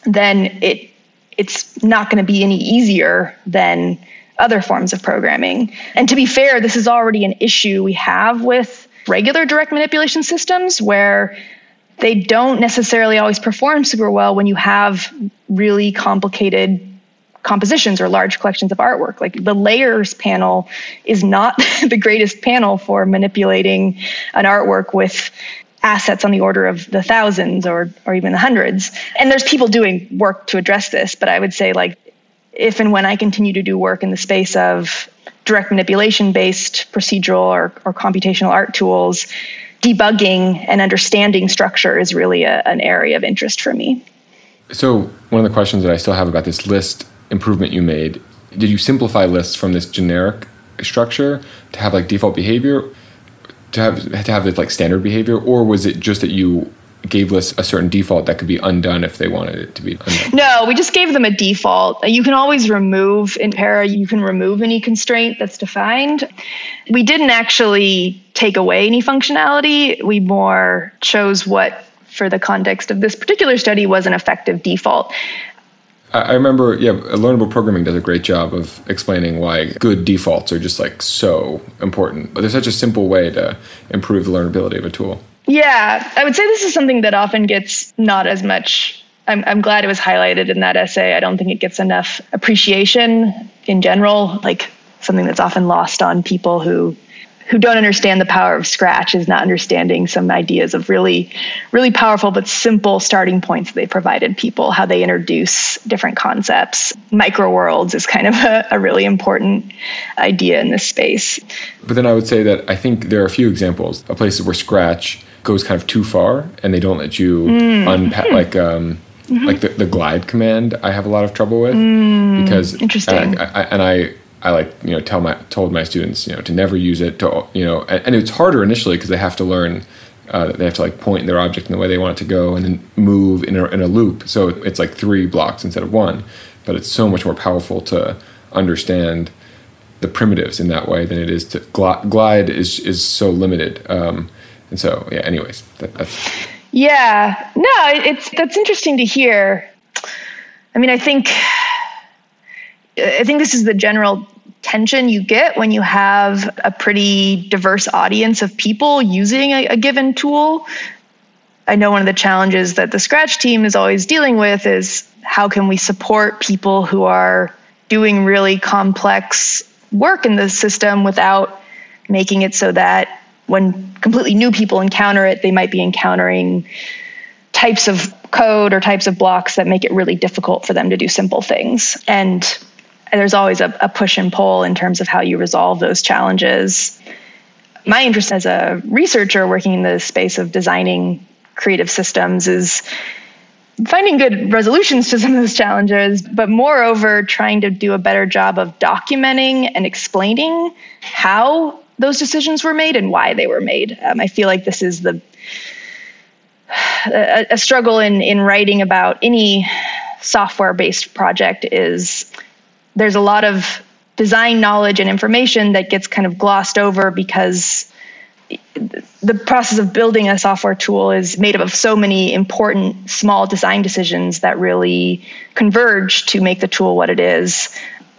then it it's not going to be any easier than other forms of programming. And to be fair, this is already an issue we have with regular direct manipulation systems where they don't necessarily always perform super well when you have really complicated compositions or large collections of artwork. Like the layers panel is not the greatest panel for manipulating an artwork with assets on the order of the thousands or or even the hundreds. And there's people doing work to address this, but I would say like if and when I continue to do work in the space of direct manipulation based procedural or, or computational art tools, debugging and understanding structure is really a, an area of interest for me. So, one of the questions that I still have about this list improvement you made did you simplify lists from this generic structure to have like default behavior to have to have like standard behavior or was it just that you gave us a certain default that could be undone if they wanted it to be undone? No, we just gave them a default. You can always remove in Para, you can remove any constraint that's defined. We didn't actually take away any functionality. We more chose what, for the context of this particular study, was an effective default. I remember, yeah, learnable programming does a great job of explaining why good defaults are just like so important. But there's such a simple way to improve the learnability of a tool. Yeah, I would say this is something that often gets not as much. I'm, I'm glad it was highlighted in that essay. I don't think it gets enough appreciation in general, like something that's often lost on people who who don't understand the power of scratch is not understanding some ideas of really really powerful but simple starting points they provided people how they introduce different concepts micro worlds is kind of a, a, really important idea in this space but then i would say that i think there are a few examples of places where scratch goes kind of too far and they don't let you mm. unpack mm-hmm. like um, mm-hmm. like the, the glide command I have a lot of trouble with mm. because interesting I, I, and I I like you know tell my told my students you know to never use it to you know and, and it's harder initially because they have to learn uh, they have to like point their object in the way they want it to go and then move in a, in a loop so it's like three blocks instead of one but it's so much more powerful to understand the primitives in that way than it is to glide is is so limited. Um, and so yeah. Anyways, that, that's yeah. No, it's that's interesting to hear. I mean, I think I think this is the general tension you get when you have a pretty diverse audience of people using a, a given tool. I know one of the challenges that the Scratch team is always dealing with is how can we support people who are doing really complex work in the system without making it so that when completely new people encounter it, they might be encountering types of code or types of blocks that make it really difficult for them to do simple things. And there's always a, a push and pull in terms of how you resolve those challenges. My interest as a researcher working in the space of designing creative systems is finding good resolutions to some of those challenges, but moreover, trying to do a better job of documenting and explaining how those decisions were made and why they were made. Um, I feel like this is the a, a struggle in in writing about any software based project is there's a lot of design knowledge and information that gets kind of glossed over because the process of building a software tool is made up of so many important small design decisions that really converge to make the tool what it is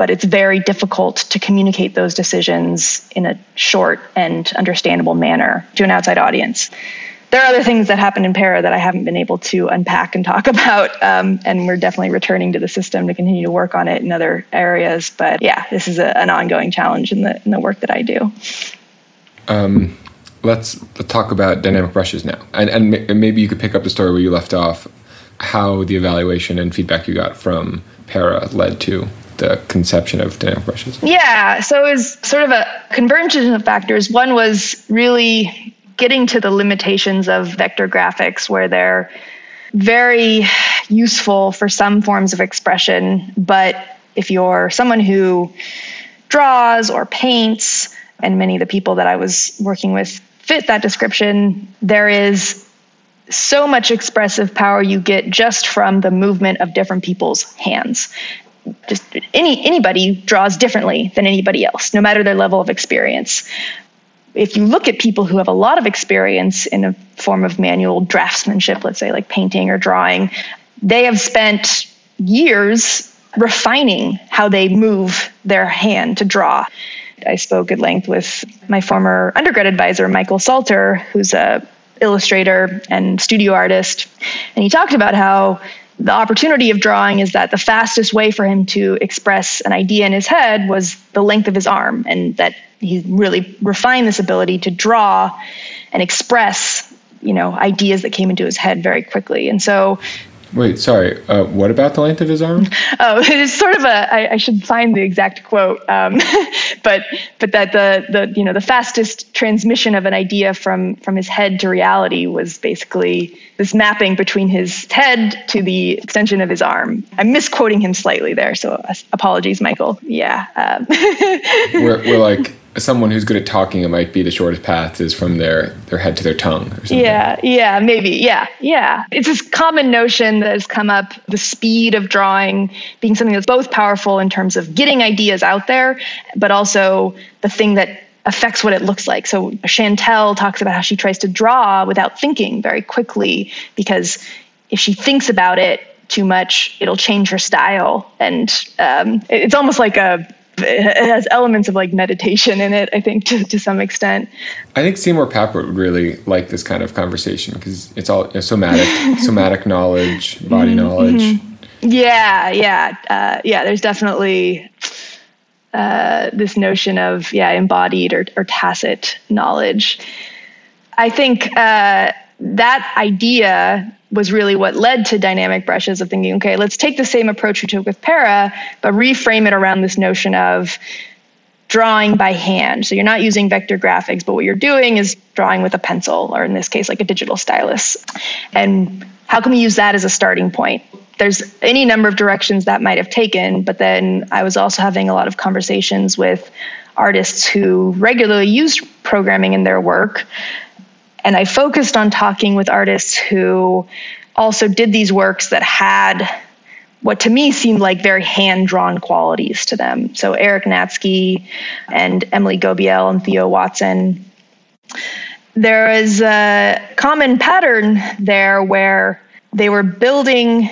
but it's very difficult to communicate those decisions in a short and understandable manner to an outside audience there are other things that happened in Para that I haven't been able to unpack and talk about. Um, and we're definitely returning to the system to continue to work on it in other areas. But yeah, this is a, an ongoing challenge in the in the work that I do. Um, let's, let's talk about dynamic brushes now, and and maybe you could pick up the story where you left off. How the evaluation and feedback you got from Para led to the conception of dynamic brushes? Yeah, so it was sort of a convergence of factors. One was really getting to the limitations of vector graphics where they're very useful for some forms of expression, but if you're someone who draws or paints, and many of the people that I was working with fit that description, there is so much expressive power you get just from the movement of different people's hands. Just any anybody draws differently than anybody else, no matter their level of experience if you look at people who have a lot of experience in a form of manual draftsmanship, let's say like painting or drawing, they have spent years refining how they move their hand to draw. I spoke at length with my former undergrad advisor, Michael Salter, who's a illustrator and studio artist, and he talked about how the opportunity of drawing is that the fastest way for him to express an idea in his head was the length of his arm, and that he really refined this ability to draw and express, you know, ideas that came into his head very quickly. And so Wait, sorry. Uh, what about the length of his arm? Oh, it's sort of a. I, I should find the exact quote, um, but but that the the you know the fastest transmission of an idea from from his head to reality was basically this mapping between his head to the extension of his arm. I'm misquoting him slightly there, so uh, apologies, Michael. Yeah, um. we're we're like someone who's good at talking, it might be the shortest path is from their their head to their tongue. Yeah, yeah, maybe, yeah, yeah. It's this common notion that has come up: the speed of drawing being something that's both powerful in terms of getting ideas out there, but also the thing that affects what it looks like. So Shantell talks about how she tries to draw without thinking very quickly because if she thinks about it too much, it'll change her style, and um, it's almost like a it has elements of like meditation in it i think to, to some extent i think seymour papert would really like this kind of conversation because it's all somatic somatic knowledge body mm-hmm. knowledge mm-hmm. yeah yeah uh, yeah there's definitely uh, this notion of yeah embodied or, or tacit knowledge i think uh, that idea was really what led to dynamic brushes of thinking, okay, let's take the same approach we took with Para, but reframe it around this notion of drawing by hand. So you're not using vector graphics, but what you're doing is drawing with a pencil, or in this case, like a digital stylus. And how can we use that as a starting point? There's any number of directions that might have taken, but then I was also having a lot of conversations with artists who regularly use programming in their work and I focused on talking with artists who also did these works that had what to me seemed like very hand drawn qualities to them. So Erik Natzke and Emily Gobeille and Theo Watson. There is a common pattern there where they were building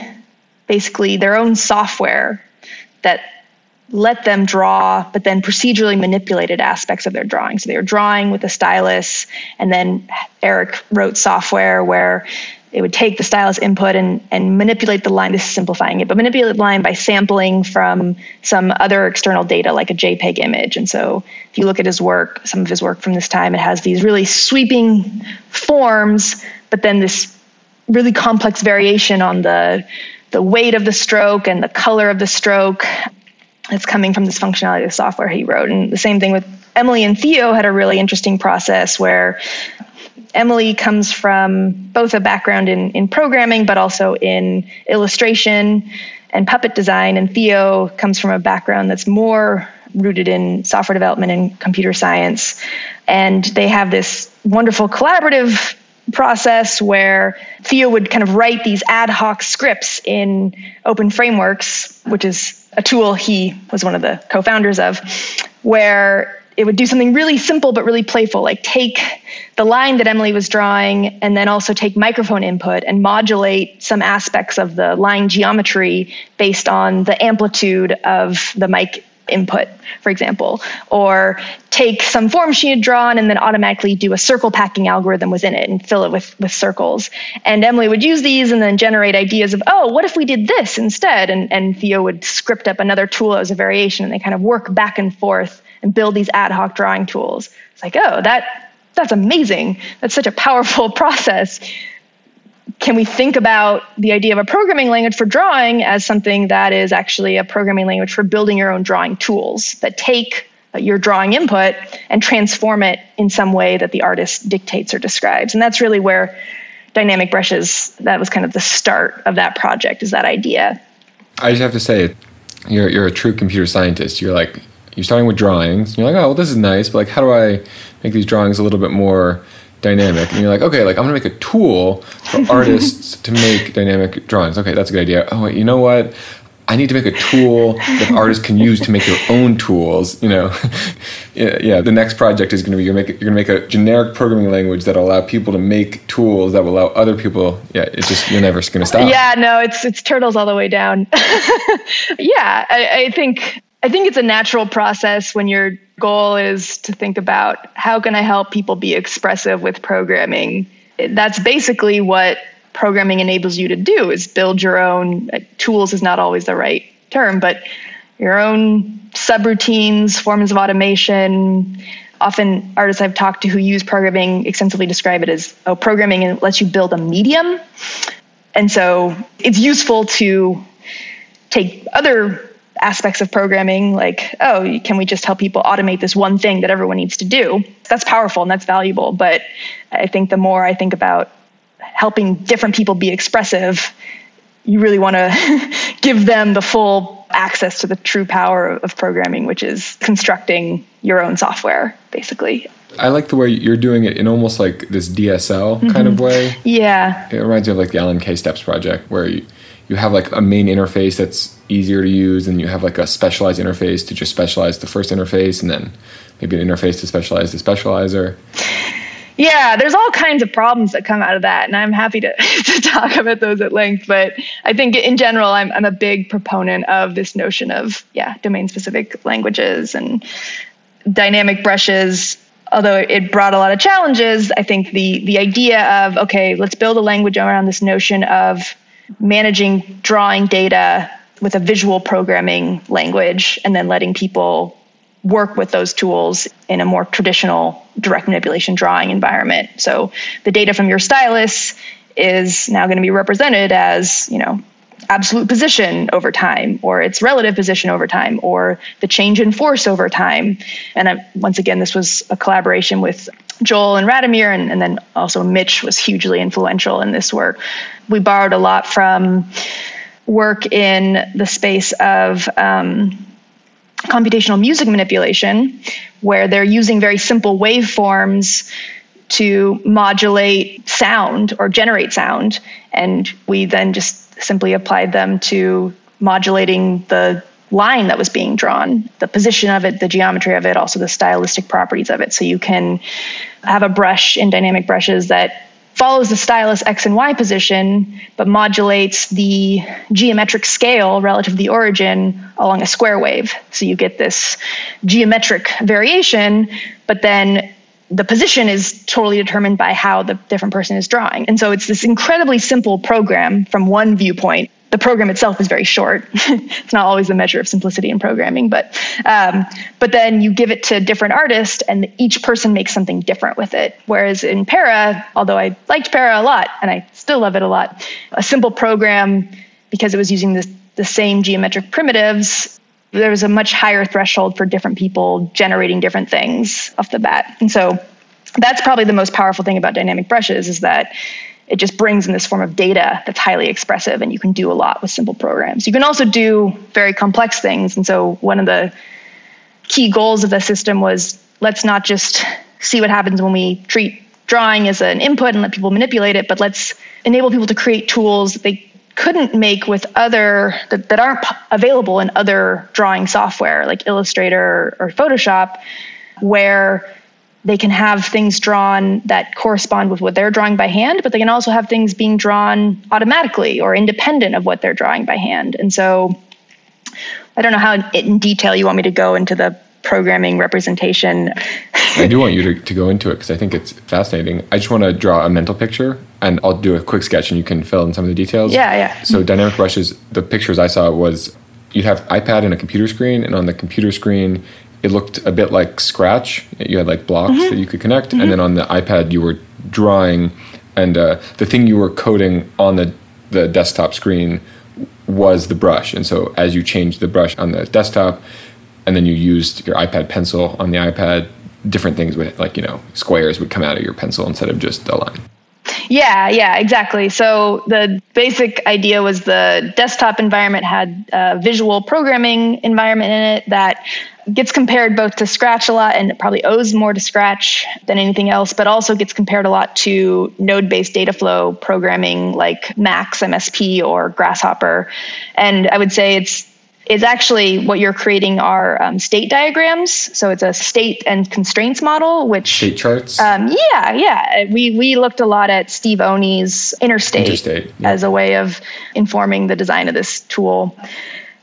basically their own software that let them draw, but then procedurally manipulated aspects of their drawing. So they were drawing with a stylus, and then Erik wrote software where it would take the stylus input and, and manipulate the line. This is simplifying it, but manipulate the line by sampling from some other external data like a JPEG image. And so if you look at his work, some of his work from this time, it has these really sweeping forms, but then this really complex variation on the the weight of the stroke and the color of the stroke that's coming from this functionality of software he wrote. And the same thing with Emily and Theo had a really interesting process where Emily comes from both a background in, in programming, but also in illustration and puppet design. And Theo comes from a background that's more rooted in software development and computer science. And they have this wonderful collaborative process where Theo would kind of write these ad hoc scripts in Open Frameworks, which is a tool he was one of the co founders of, where it would do something really simple but really playful, like take the line that Emily was drawing and then also take microphone input and modulate some aspects of the line geometry based on the amplitude of the mic input, for example, or take some form she had drawn and then automatically do a circle packing algorithm within it and fill it with, with circles. And Emily would use these and then generate ideas of, oh, what if we did this instead? And, and Theo would script up another tool as a variation and they kind of work back and forth and build these ad hoc drawing tools. It's like, oh, that that's amazing. That's such a powerful process. Can we think about the idea of a programming language for drawing as something that is actually a programming language for building your own drawing tools that take uh, your drawing input and transform it in some way that the artist dictates or describes? And that's really where dynamic brushes that was kind of the start of that project is that idea. I just have to say you're you're a true computer scientist. You're like you're starting with drawings. You're like, oh, well, this is nice, but like, how do I make these drawings a little bit more dynamic? And you're like, okay, like I'm gonna make a tool for artists to make dynamic drawings. Okay, that's a good idea. Oh, wait, you know what? I need to make a tool that artists can use to make their own tools. You know, yeah, yeah, The next project is going to be you're going to make a generic programming language that will allow people to make tools that will allow other people. Yeah, it's just you're never going to stop. Yeah, no, it's it's turtles all the way down. yeah, I, I think I think it's a natural process when your goal is to think about how can I help people be expressive with programming. That's basically what programming enables you to do is build your own tools is not always the right term, but your own subroutines, forms of automation. Often artists I've talked to who use programming extensively describe it as oh, programming lets you build a medium. And so it's useful to take other aspects of programming like oh can we just help people automate this one thing that everyone needs to do that's powerful and that's valuable but i think the more i think about helping different people be expressive you really want to give them the full access to the true power of programming which is constructing your own software basically I like the way you're doing it in almost like this DSL mm-hmm. kind of mm-hmm. way. Yeah. It reminds me of like the Alan Kay Steps project where you, you have like a main interface that's easier to use and you have like a specialized interface to just specialize the first interface and then maybe an interface to specialize the specializer. Yeah there's all kinds of problems that come out of that and i'm happy to, to talk about those at length but i think in general I'm, I'm a big proponent of this notion of yeah domain specific languages and dynamic brushes. Although it brought a lot of challenges i think the the idea of okay let's build a language around this notion of managing drawing data with a visual programming language and then letting people work with those tools in a more traditional direct manipulation drawing environment. So the data from your stylus is now going to be represented as, you know, absolute position over time or its relative position over time or the change in force over time. And I, once again, this was a collaboration with Joel and Radomir, and, and then also Mitch was hugely influential in this work. We borrowed a lot from work in the space of um, computational music manipulation, where they're using very simple waveforms to modulate sound or generate sound. And we then just simply applied them to modulating the line that was being drawn, the position of it, the geometry of it, also the stylistic properties of it. So you can have a brush in dynamic brushes that follows the stylus x and y position, but modulates the geometric scale relative to the origin along a square wave. So you get this geometric variation, but then the position is totally determined by how the different person is drawing. And so it's this incredibly simple program from one viewpoint the program itself is very short. it's not always a measure of simplicity in programming, but um, but then you give it to different artists, and each person makes something different with it. Whereas in Para, although I liked Para a lot, and I still love it a lot, a simple program because it was using the the same geometric primitives. There was a much higher threshold for different people generating different things off the bat, and so that's probably the most powerful thing about dynamic brushes is that it just brings in this form of data that's highly expressive and you can do a lot with simple programs. You can also do very complex things. And so one of the key goals of the system was let's not just see what happens when we treat drawing as an input and let people manipulate it, but let's enable people to create tools that they couldn't make with other that, that aren't available in other drawing software like Illustrator or Photoshop, where they can have things drawn that correspond with what they're drawing by hand, but they can also have things being drawn automatically or independent of what they're drawing by hand. And so I don't know how in detail you want me to go into the programming representation. I do want you to, to go into it because I think it's fascinating. I just want to draw a mental picture and I'll do a quick sketch and you can fill in some of the details. Yeah, yeah. So, dynamic brushes, the pictures I saw was you have iPad and a computer screen, and on the computer screen, it looked a bit like Scratch. You had like blocks mm-hmm. that you could connect, mm-hmm. and then on the iPad you were drawing, and uh, the thing you were coding on the the desktop screen was the brush. And so as you changed the brush on the desktop, and then you used your iPad pencil on the iPad, different things would like you know squares would come out of your pencil instead of just a line. Yeah, yeah, exactly. So the basic idea was the desktop environment had a visual programming environment in it that gets compared both to Scratch a lot and it probably owes more to Scratch than anything else, but also gets compared a lot to node based data flow programming like Max MSP or Grasshopper. And I would say it's is actually what you're creating are um, state diagrams. So it's a state and constraints model, which state charts. Um, yeah, yeah. We we looked a lot at Steve Oney's Interstate, Interstate yeah. as a way of informing the design of this tool.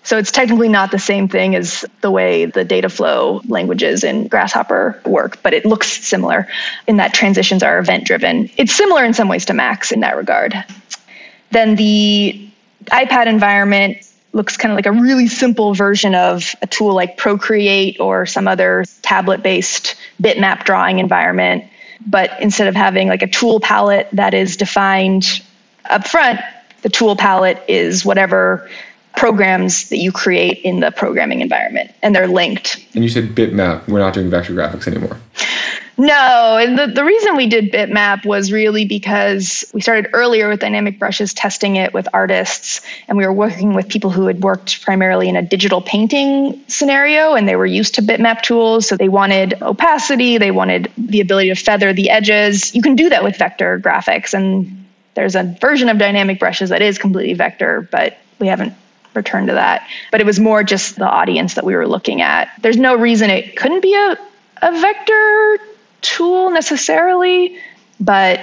So it's technically not the same thing as the way the data flow languages in Grasshopper work, but it looks similar in that transitions are event driven. It's similar in some ways to Max in that regard. Then the iPad environment looks kind of like a really simple version of a tool like Procreate or some other tablet based bitmap drawing environment. But instead of having like a tool palette that is defined up front, the tool palette is whatever programs that you create in the programming environment, and they're linked. And you said bitmap. We're not doing vector graphics anymore. No, and the, the reason we did bitmap was really because we started earlier with dynamic brushes, testing it with artists, and we were working with people who had worked primarily in a digital painting scenario, and they were used to bitmap tools. So they wanted opacity, they wanted the ability to feather the edges. You can do that with vector graphics, and there's a version of dynamic brushes that is completely vector, but we haven't return to that. But it was more just the audience that we were looking at. There's no reason it couldn't be a, a vector tool necessarily, but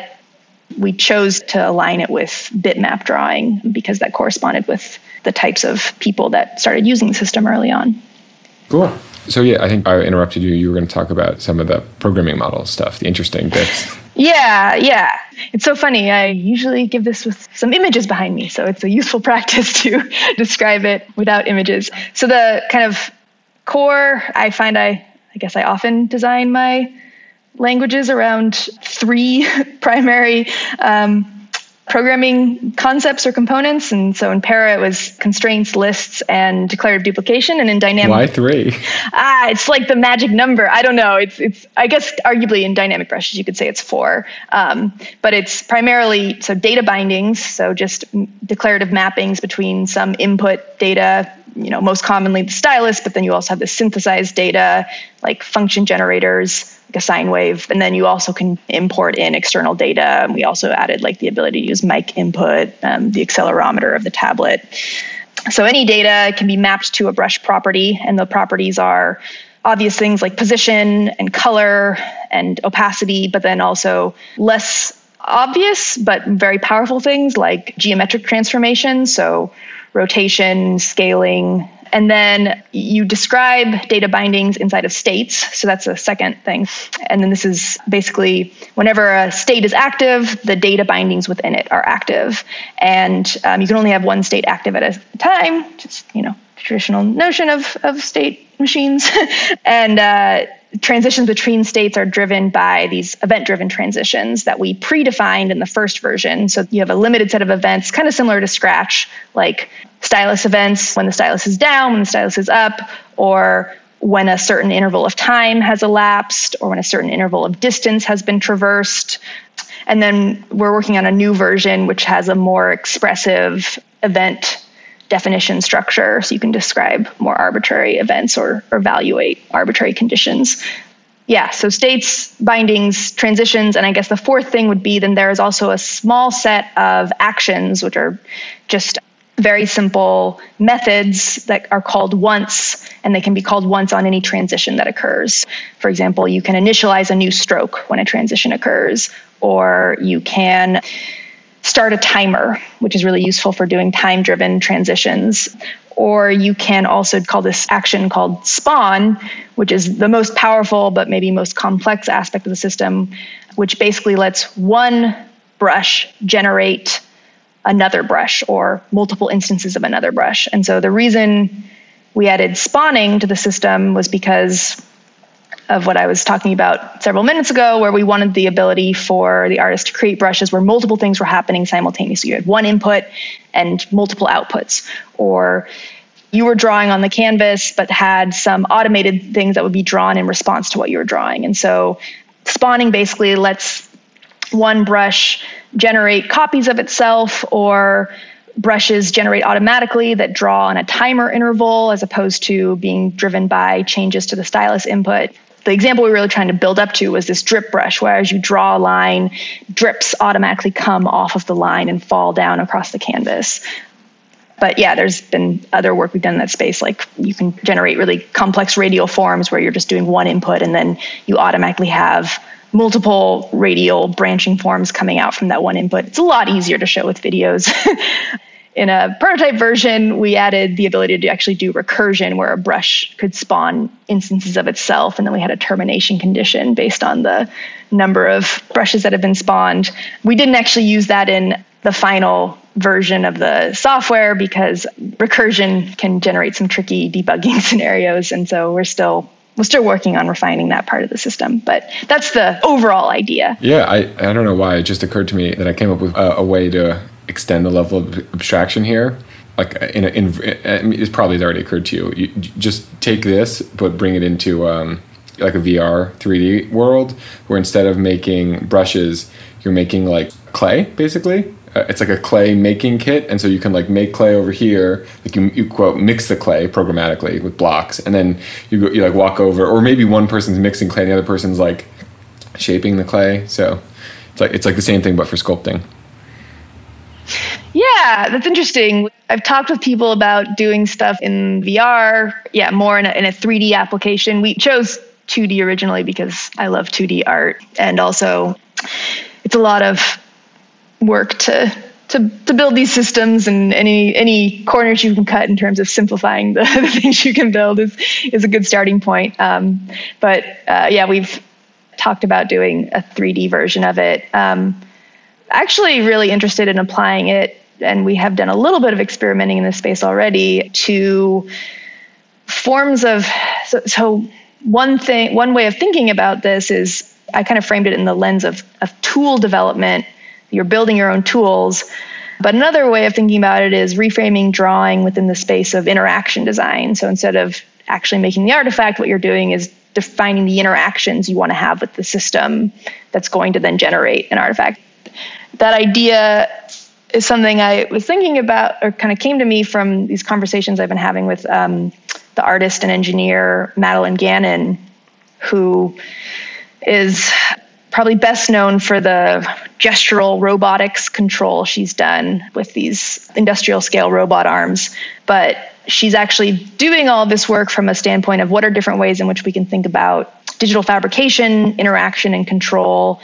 we chose to align it with bitmap drawing because that corresponded with the types of people that started using the system early on. Cool. So yeah, I think I interrupted you. You were going to talk about some of the programming model stuff, the interesting bits. Yeah, yeah. It's so funny. I usually give this with some images behind me, so it's a useful practice to describe it without images. So the kind of core, I find I I guess I often design my languages around three primary um, programming concepts or components. And so in Para, it was constraints, lists, and declarative duplication. And in dynamic, why three? Ah, it's like the magic number. I don't know. It's it's. I guess arguably in dynamic brushes you could say it's four, um, but it's primarily so data bindings. So just declarative mappings between some input data you know most commonly the stylus but then you also have the synthesized data like function generators like a sine wave. And then you also can import in external data. We also added like the ability to use mic input, um, the accelerometer of the tablet. So any data can be mapped to a brush property, and the properties are obvious things like position and color and opacity, but then also less obvious but very powerful things like geometric transformation, so rotation, scaling, and then you describe data bindings inside of states. So that's the second thing. And then this is basically whenever a state is active, the data bindings within it are active. And um, you can only have one state active at a time, just, you know, traditional notion of, of state machines. and, uh, transitions between states are driven by these event driven transitions that we predefined in the first version. So you have a limited set of events, kind of similar to Scratch, like stylus events when the stylus is down, when the stylus is up, or when a certain interval of time has elapsed, or when a certain interval of distance has been traversed. And then we're working on a new version which has a more expressive event definition structure so you can describe more arbitrary events or, or evaluate arbitrary conditions. Yeah, so states, bindings, transitions, and I guess the fourth thing would be then there is also a small set of actions, which are just very simple methods that are called once, and they can be called once on any transition that occurs. For example, you can initialize a new stroke when a transition occurs, or you can start a timer, which is really useful for doing time driven transitions. Or you can also call this action called spawn, which is the most powerful but maybe most complex aspect of the system, which basically lets one brush generate another brush or multiple instances of another brush. And so the reason we added spawning to the system was because of what I was talking about several minutes ago, where we wanted the ability for the artist to create brushes where multiple things were happening simultaneously. You had one input and multiple outputs, or you were drawing on the canvas but had some automated things that would be drawn in response to what you were drawing. And so spawning basically lets one brush generate copies of itself or brushes generate automatically that draw on a timer interval as opposed to being driven by changes to the stylus input the example we were really trying to build up to was this drip brush, where as you draw a line, drips automatically come off of the line and fall down across the canvas. But yeah, there's been other work we've done in that space. Like you can generate really complex radial forms where you're just doing one input and then you automatically have multiple radial branching forms coming out from that one input. It's a lot easier to show with videos. in a prototype version, we added the ability to actually do recursion where a brush could spawn instances of itself. And then we had a termination condition based on the number of brushes that have been spawned. We didn't actually use that in the final version of the software because recursion can generate some tricky debugging scenarios. And so we're still we're still working on refining that part of the system, but that's the overall idea. Yeah, I, I don't know why it just occurred to me that I came up with a, a way to extend the level of abstraction here like in, a, in it probably has already occurred to you. you just take this but bring it into um, like a vr 3d world where instead of making brushes you're making like clay basically. Uh, it's like a clay making kit and so you can like make clay over here. Like you, you quote mix the clay programmatically with blocks and then you go, you like walk over or maybe one person's mixing clay and the other person's like shaping the clay. So it's like it's like the same thing but for sculpting yeah, that's interesting. I've talked with people about doing stuff in VR, yeah, more in a, in a 3D application. We chose 2D originally because I love 2D art, and also it's a lot of work to to, to build these systems and any any corners you can cut in terms of simplifying the, the things you can build is is a good starting point. Um, but uh, yeah, we've talked about doing a 3D version of it. Um, actually really interested in applying it, and we have done a little bit of experimenting in this space already to forms of so, so one thing one way of thinking about this is I kind of framed it in the lens of, of tool development. You're building your own tools. But another way of thinking about it is reframing drawing within the space of interaction design. So instead of actually making the artifact, what you're doing is defining the interactions you want to have with the system that's going to then generate an artifact that idea is something I was thinking about, or kind of came to me from these conversations I've been having with um, the artist and engineer Madeline Gannon, who is probably best known for the gestural robotics control she's done with these industrial scale robot arms. But she's actually doing all this work from a standpoint of what are different ways in which we can think about digital fabrication, interaction, and control.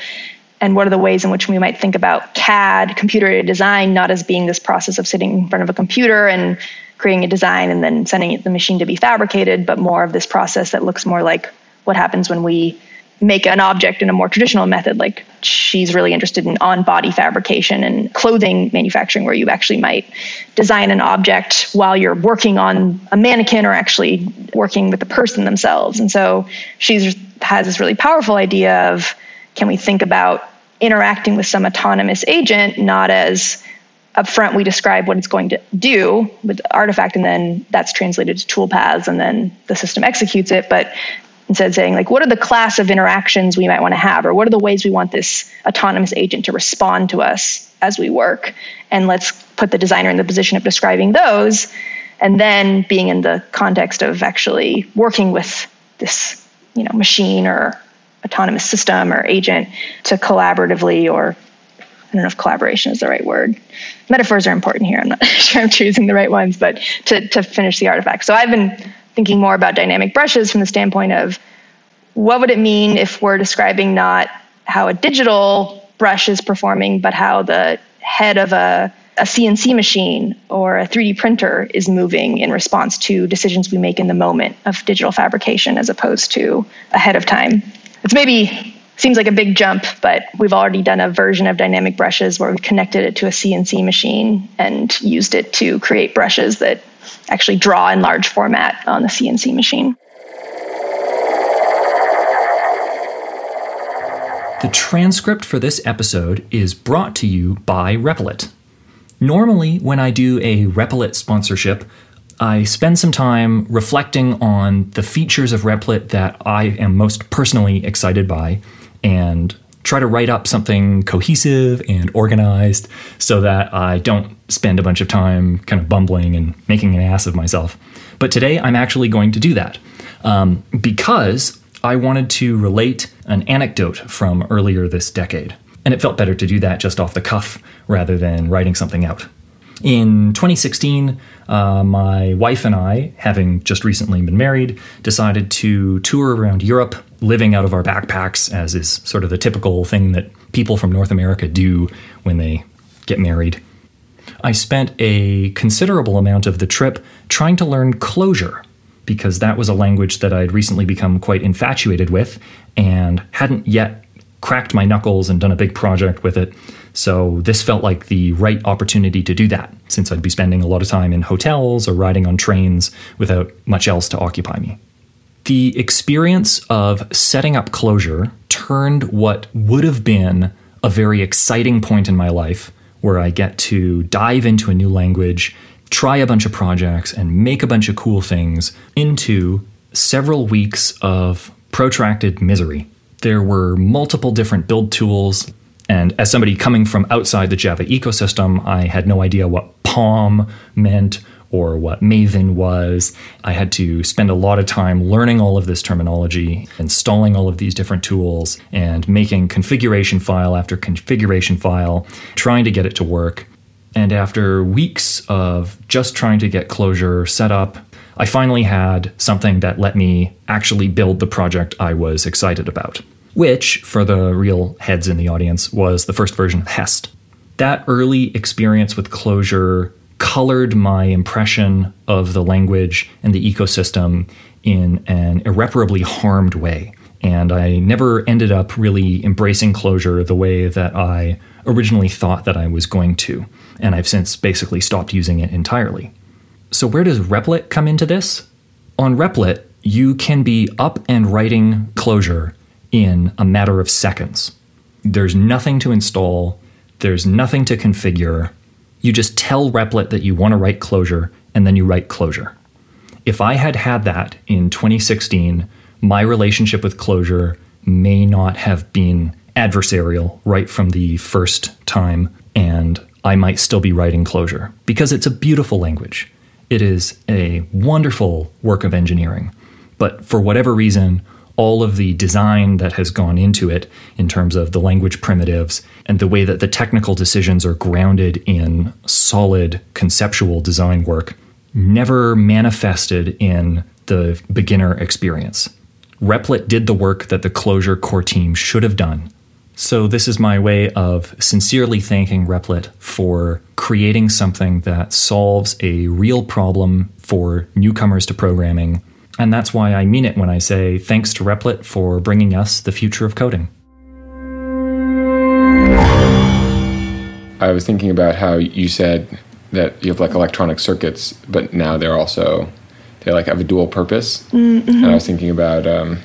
And what are the ways in which we might think about CAD, computer aided design, not as being this process of sitting in front of a computer and creating a design and then sending the machine to be fabricated, but more of this process that looks more like what happens when we make an object in a more traditional method like she's really interested in on body fabrication and clothing manufacturing where you actually might design an object while you're working on a mannequin or actually working with the person themselves. And so she has this really powerful idea of can we think about interacting with some autonomous agent not as upfront we describe what it's going to do with the artifact and then that's translated to tool paths and then the system executes it. But instead saying like what are the class of interactions we might want to have or what are the ways we want this autonomous agent to respond to us as we work? And let's put the designer in the position of describing those and then being in the context of actually working with this you know machine or autonomous system or agent to collaboratively or I don't know if collaboration is the right word. Metaphors are important here. I'm not sure I'm choosing the right ones, but to, to finish the artifact. So I've been thinking more about dynamic brushes from the standpoint of what would it mean if we're describing not how a digital brush is performing, but how the head of a, a CNC machine or a 3D printer is moving in response to decisions we make in the moment of digital fabrication as opposed to ahead of time. It's maybe seems like a big jump, but we've already done a version of dynamic brushes where we connected it to a CNC machine and used it to create brushes that actually draw in large format on the CNC machine. The transcript for this episode is brought to you by Replit. Normally, when I do a Replit sponsorship, I spend some time reflecting on the features of Replit that I am most personally excited by and try to write up something cohesive and organized so that I don't spend a bunch of time kind of bumbling and making an ass of myself. But today I'm actually going to do that um, because I wanted to relate an anecdote from earlier this decade. And it felt better to do that just off the cuff rather than writing something out. In 2016, uh, my wife and I, having just recently been married, decided to tour around Europe, living out of our backpacks, as is sort of the typical thing that people from North America do when they get married. I spent a considerable amount of the trip trying to learn Clojure, because that was a language that I'd recently become quite infatuated with and hadn't yet cracked my knuckles and done a big project with it. So this felt like the right opportunity to do that, since I'd be spending a lot of time in hotels or riding on trains without much else to occupy me. The experience of setting up Clojure turned what would have been a very exciting point in my life where I get to dive into a new language, try a bunch of projects, and make a bunch of cool things into several weeks of protracted misery. There were multiple different build tools, and as somebody coming from outside the Java ecosystem, I had no idea what POM meant or what Maven was. I had to spend a lot of time learning all of this terminology, installing all of these different tools, and making configuration file after configuration file, trying to get it to work. And after weeks of just trying to get Clojure set up, I finally had something that let me actually build the project I was excited about which, for the real heads in the audience, was the first version of Hest. That early experience with Clojure colored my impression of the language and the ecosystem in an irreparably harmed way. And I never ended up really embracing Clojure the way that I originally thought that I was going to. And I've since basically stopped using it entirely. So, where does Replit come into this? On Replit, you can be up and writing Clojure in a matter of seconds. There's nothing to install, there's nothing to configure. You just tell Replit that you want to write Clojure, and then you write Clojure. If I had had that in 2016, my relationship with Clojure may not have been adversarial right from the first time, and I might still be writing Clojure because it's a beautiful language. It is a wonderful work of engineering. But for whatever reason, all of the design that has gone into it in terms of the language primitives and the way that the technical decisions are grounded in solid conceptual design work never manifested in the beginner experience. Replit did the work that the Clojure core team should have done. So, this is my way of sincerely thanking Replit for creating something that solves a real problem for newcomers to programming. And that's why I mean it when I say thanks to Replit for bringing us the future of coding. I was thinking about how you said that you have like electronic circuits, but now they're also they like have a dual purpose. Mm-hmm. And I was thinking about um,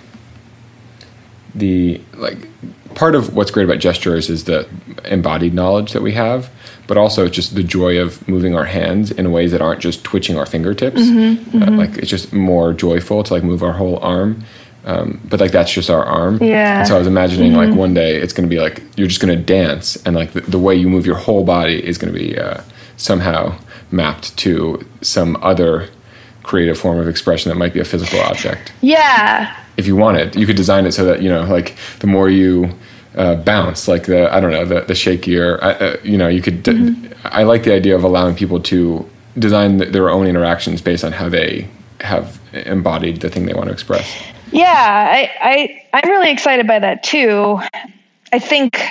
the like part of what's great about gestures is the embodied knowledge that we have, but also it's just the joy of moving our hands in ways that aren't just twitching our fingertips. Mm-hmm, uh, mm-hmm. like it's just more joyful to like move our whole arm. Um, but like that's just our arm. Yeah. And so I was imagining mm-hmm. like one day it's going to be like you're just going to dance, and like the, the, way you move your whole body is going to be uh, somehow mapped to some other creative form of expression that might be a physical object. Yeah. If you want it, you could design it so that you know, like the more you uh, bounce, like the I don't know, the the shakier, uh, uh you know, you could. Mm-hmm. I like the idea of allowing people to design their own interactions based on how they have embodied the thing they want to express. Yeah, I, I I'm really excited by that too. I think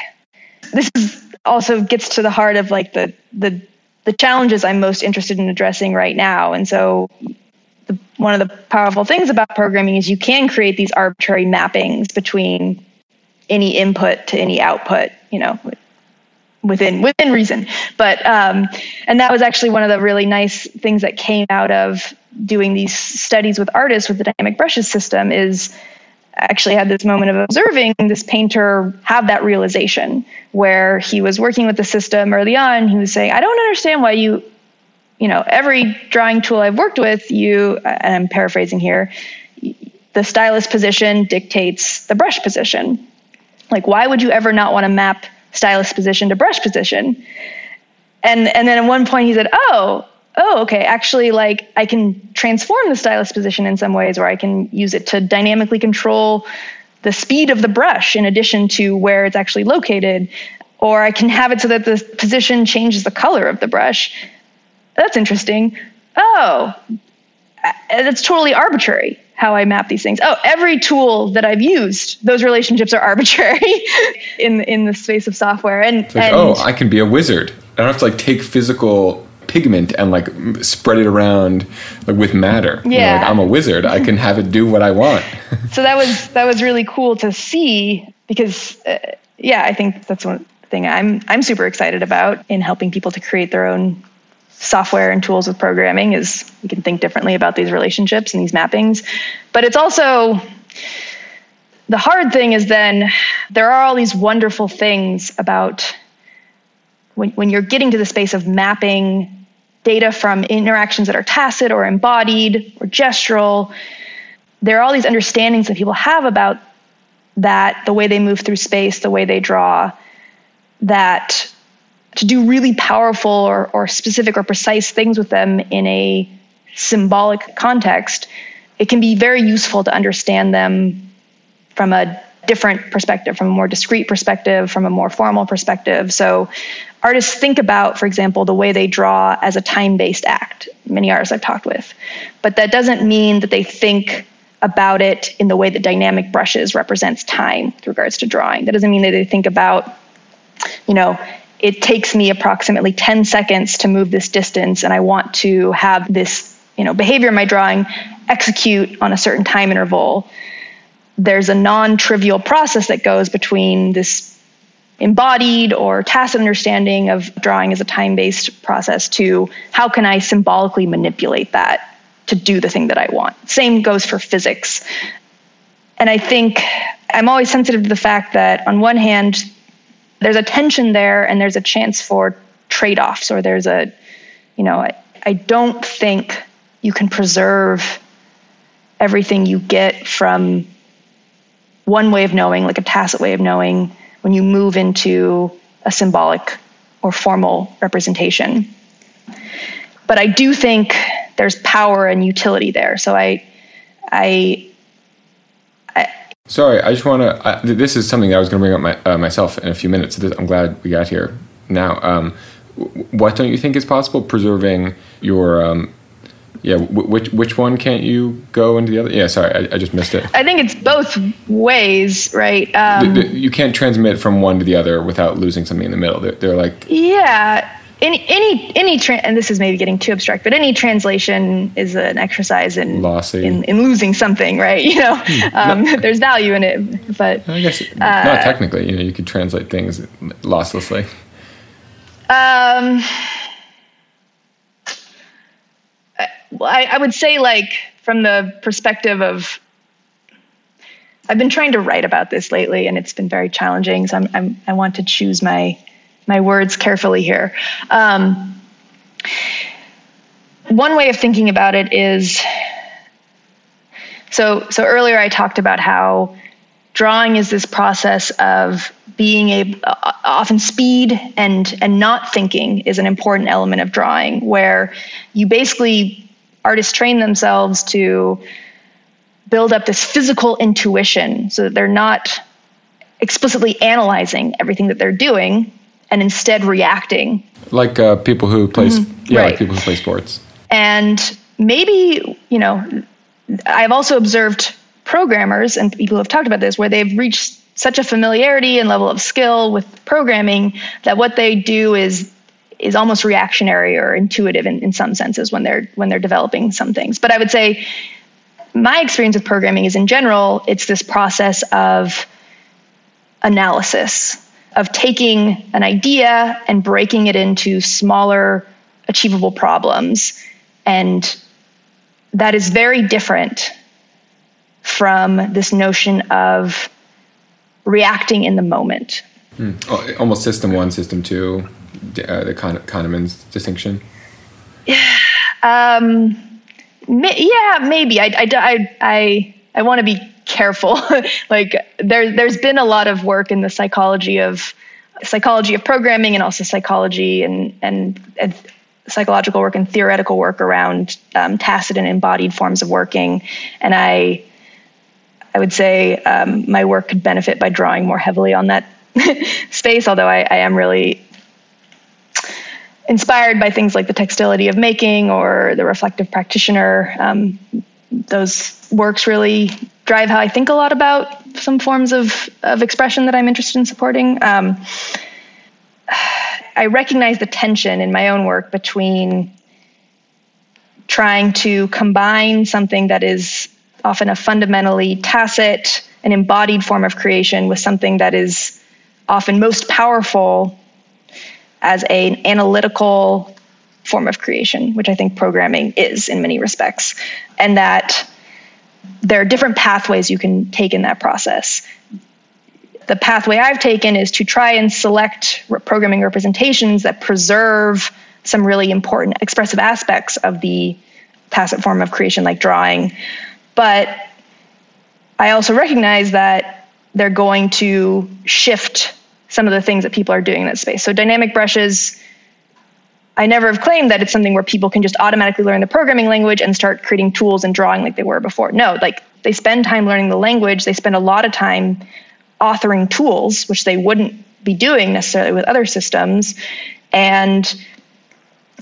this is also gets to the heart of like the the the challenges I'm most interested in addressing right now. And so one of the powerful things about programming is you can create these arbitrary mappings between any input to any output, you know, within within reason. But um, and that was actually one of the really nice things that came out of doing these studies with artists with the dynamic brushes system is actually had this moment of observing this painter have that realization where he was working with the system early on. He was saying, I don't understand why you, you know, every drawing tool I've worked with, you, and I'm paraphrasing here, the stylus position dictates the brush position. Like, why would you ever not want to map stylus position to brush position? And, and then at one point he said, oh, oh, okay, actually, like I can transform the stylus position in some ways, where I can use it to dynamically control the speed of the brush in addition to where it's actually located. Or I can have it so that the position changes the color of the brush. That's interesting. Oh, that's totally arbitrary how I map these things. Oh, every tool that I've used, those relationships are arbitrary in in the space of software. And, like, and oh, I can be a wizard. I don't have to like take physical pigment and like spread it around like, with matter. Yeah, you know, like I'm a wizard. I can have it do what I want. so that was that was really cool to see because uh, yeah, I think that's one thing I'm I'm super excited about in helping people to create their own software and tools with programming is we can think differently about these relationships and these mappings. But it's also the hard thing is then there are all these wonderful things about when, when you're getting to the space of mapping data from interactions that are tacit or embodied or gestural. There are all these understandings that people have about that, the way they move through space, the way they draw, that to do really powerful or, or specific or precise things with them in a symbolic context, it can be very useful to understand them from a different perspective, from a more discrete perspective, from a more formal perspective. So artists think about, for example, the way they draw as a time based act, many artists I've talked with. But that doesn't mean that they think about it in the way that dynamic brushes represents time with regards to drawing. That doesn't mean that they think about, you know, it takes me approximately 10 seconds to move this distance and I want to have this, you know, behavior in my drawing execute on a certain time interval. There's a non-trivial process that goes between this embodied or tacit understanding of drawing as a time based process to how can I symbolically manipulate that to do the thing that I want. Same goes for physics. And I think I'm always sensitive to the fact that, on one hand, there's a tension there and there's a chance for trade offs, or there's a, you know, I, I don't think you can preserve everything you get from one way of knowing, like a tacit way of knowing, when you move into a symbolic or formal representation. But I do think there's power and utility there. So I, I Sorry, I just want to. This is something that I was going to bring up my, uh, myself in a few minutes. This, I'm glad we got here now. Um, what don't you think is possible? Preserving your um, yeah, which which one can't you go into the other? Yeah, sorry, I, I just missed it. I think it's both ways, right? Um, the, the, you can't transmit from one to the other without losing something in the middle. They're, they're like yeah. Any any any tra- and this is maybe getting too abstract, but any translation is an exercise in in, in, losing something, right? You know, hmm. um, no. there's value in it, but I guess uh, not technically. You know, you could translate things losslessly. Um I, I would say like from the perspective of I've been trying to write about this lately, and it's been very challenging. So I'm, I'm i want to choose my my words carefully here. Um, one way of thinking about it is so so earlier I talked about how drawing is this process of being a often speed and and not thinking is an important element of drawing where you basically artists train themselves to build up this physical intuition so that they're not explicitly analyzing everything that they're doing and instead reacting like uh, people who play mm-hmm. yeah right. like people who play sports and maybe you know i've also observed programmers and people have talked about this where they've reached such a familiarity and level of skill with programming that what they do is is almost reactionary or intuitive in, in some senses when they're when they're developing some things. But I would say my experience with programming is in general, it's this process of analysis, of taking an idea and breaking it into smaller, achievable problems. And that is very different from this notion of reacting in the moment. Mm. Almost system one, system two uh, the Kahneman's distinction? Yeah. Um, yeah, maybe. I, I, I, I, I want to be careful. like there, there's been a lot of work in the psychology of psychology of programming and also psychology and, and, and psychological work and theoretical work around um, tacit and embodied forms of working. And I, I would say um, my work could benefit by drawing more heavily on that space, although I, I am really inspired by things like the textility of making or the reflective practitioner. Um, those works really drive how I think a lot about some forms of, of expression that I'm interested in supporting. Um, I recognize the tension in my own work between trying to combine something that is often a fundamentally tacit and embodied form of creation with something that is often most powerful as an analytical form of creation, which I think programming is in many respects, and that there are different pathways you can take in that process. The pathway I've taken is to try and select programming representations that preserve some really important expressive aspects of the tacit form of creation, like drawing. But I also recognize that they're going to shift some of the things that people are doing in that space. So dynamic brushes, I never have claimed that it's something where people can just automatically learn the programming language and start creating tools and drawing like they were before. No, like they spend time learning the language, they spend a lot of time authoring tools, which they wouldn't be doing necessarily with other systems. And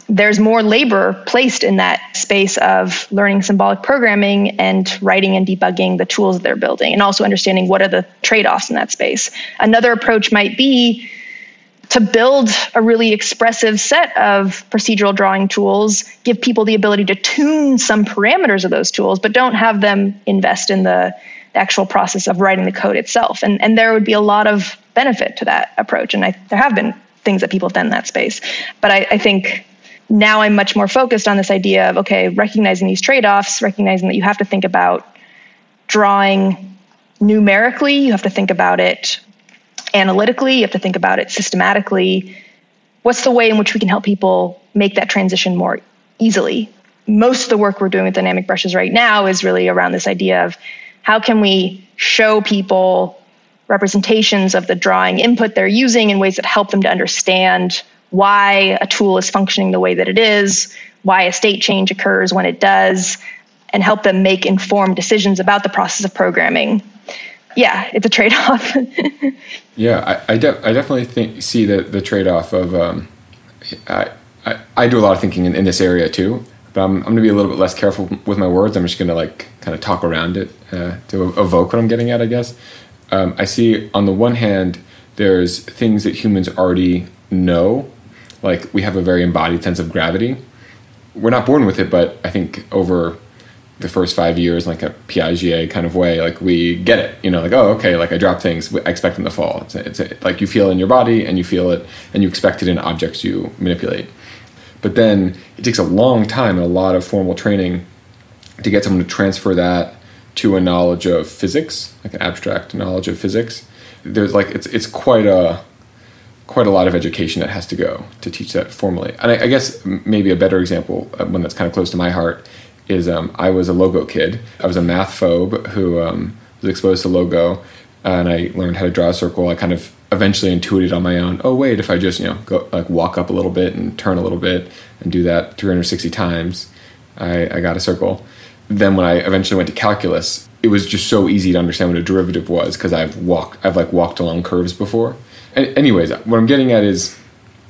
there's more labor placed in that space of learning symbolic programming and writing and debugging the tools that they're building and also understanding what are the trade-offs in that space another approach might be to build a really expressive set of procedural drawing tools give people the ability to tune some parameters of those tools but don't have them invest in the actual process of writing the code itself. And, and there would be a lot of benefit to that approach. And I, there have been things that people have done in that space. But I, I think now I'm much more focused on this idea of okay, recognizing these trade offs, recognizing that you have to think about drawing numerically, you have to think about it analytically, you have to think about it systematically. What's the way in which we can help people make that transition more easily? Most of the work we're doing with dynamic brushes right now is really around this idea of how can we show people representations of the drawing input they're using in ways that help them to understand why a tool is functioning the way that it is, why a state change occurs when it does, and help them make informed decisions about the process of programming. Yeah, it's a trade off. yeah, I, I, de- I, definitely think see the, the trade off of um, I, I, I, do a lot of thinking in, in this area too, but I'm, I'm to be a little bit less careful with my words. I'm just to like kind of talk around it uh, to evoke what I'm getting at, I guess. Um, I see on the one hand, there's things that humans already know, like we have a very embodied sense of gravity. We're not born with it, but I think over the first five years, like a Piaget kind of way, like we get it, you know, like, oh, okay, like I drop things, I expect them to fall. It's, a, it's a, like you feel it in your body and you feel it and you expect it in objects you manipulate. But then it takes a long time and a lot of formal training to get someone to transfer that to a knowledge of physics, like an abstract knowledge of physics. There's like it's it's quite a quite a lot of education that has to go to teach that formally. And I, I guess maybe a better example, uh, one that's kind of close to my heart, is um, I was a logo kid. I was a math phobe who um, was exposed to logo, and I learned how to draw a circle. I kind of eventually intuited on my own. Oh wait, if I just you know go like walk up a little bit and turn a little bit and do that 360 times, I, I got a circle. Then when I eventually went to calculus, it was just so easy to understand what a derivative was because I've walked I've like walked along curves before. Anyways, what I'm getting at is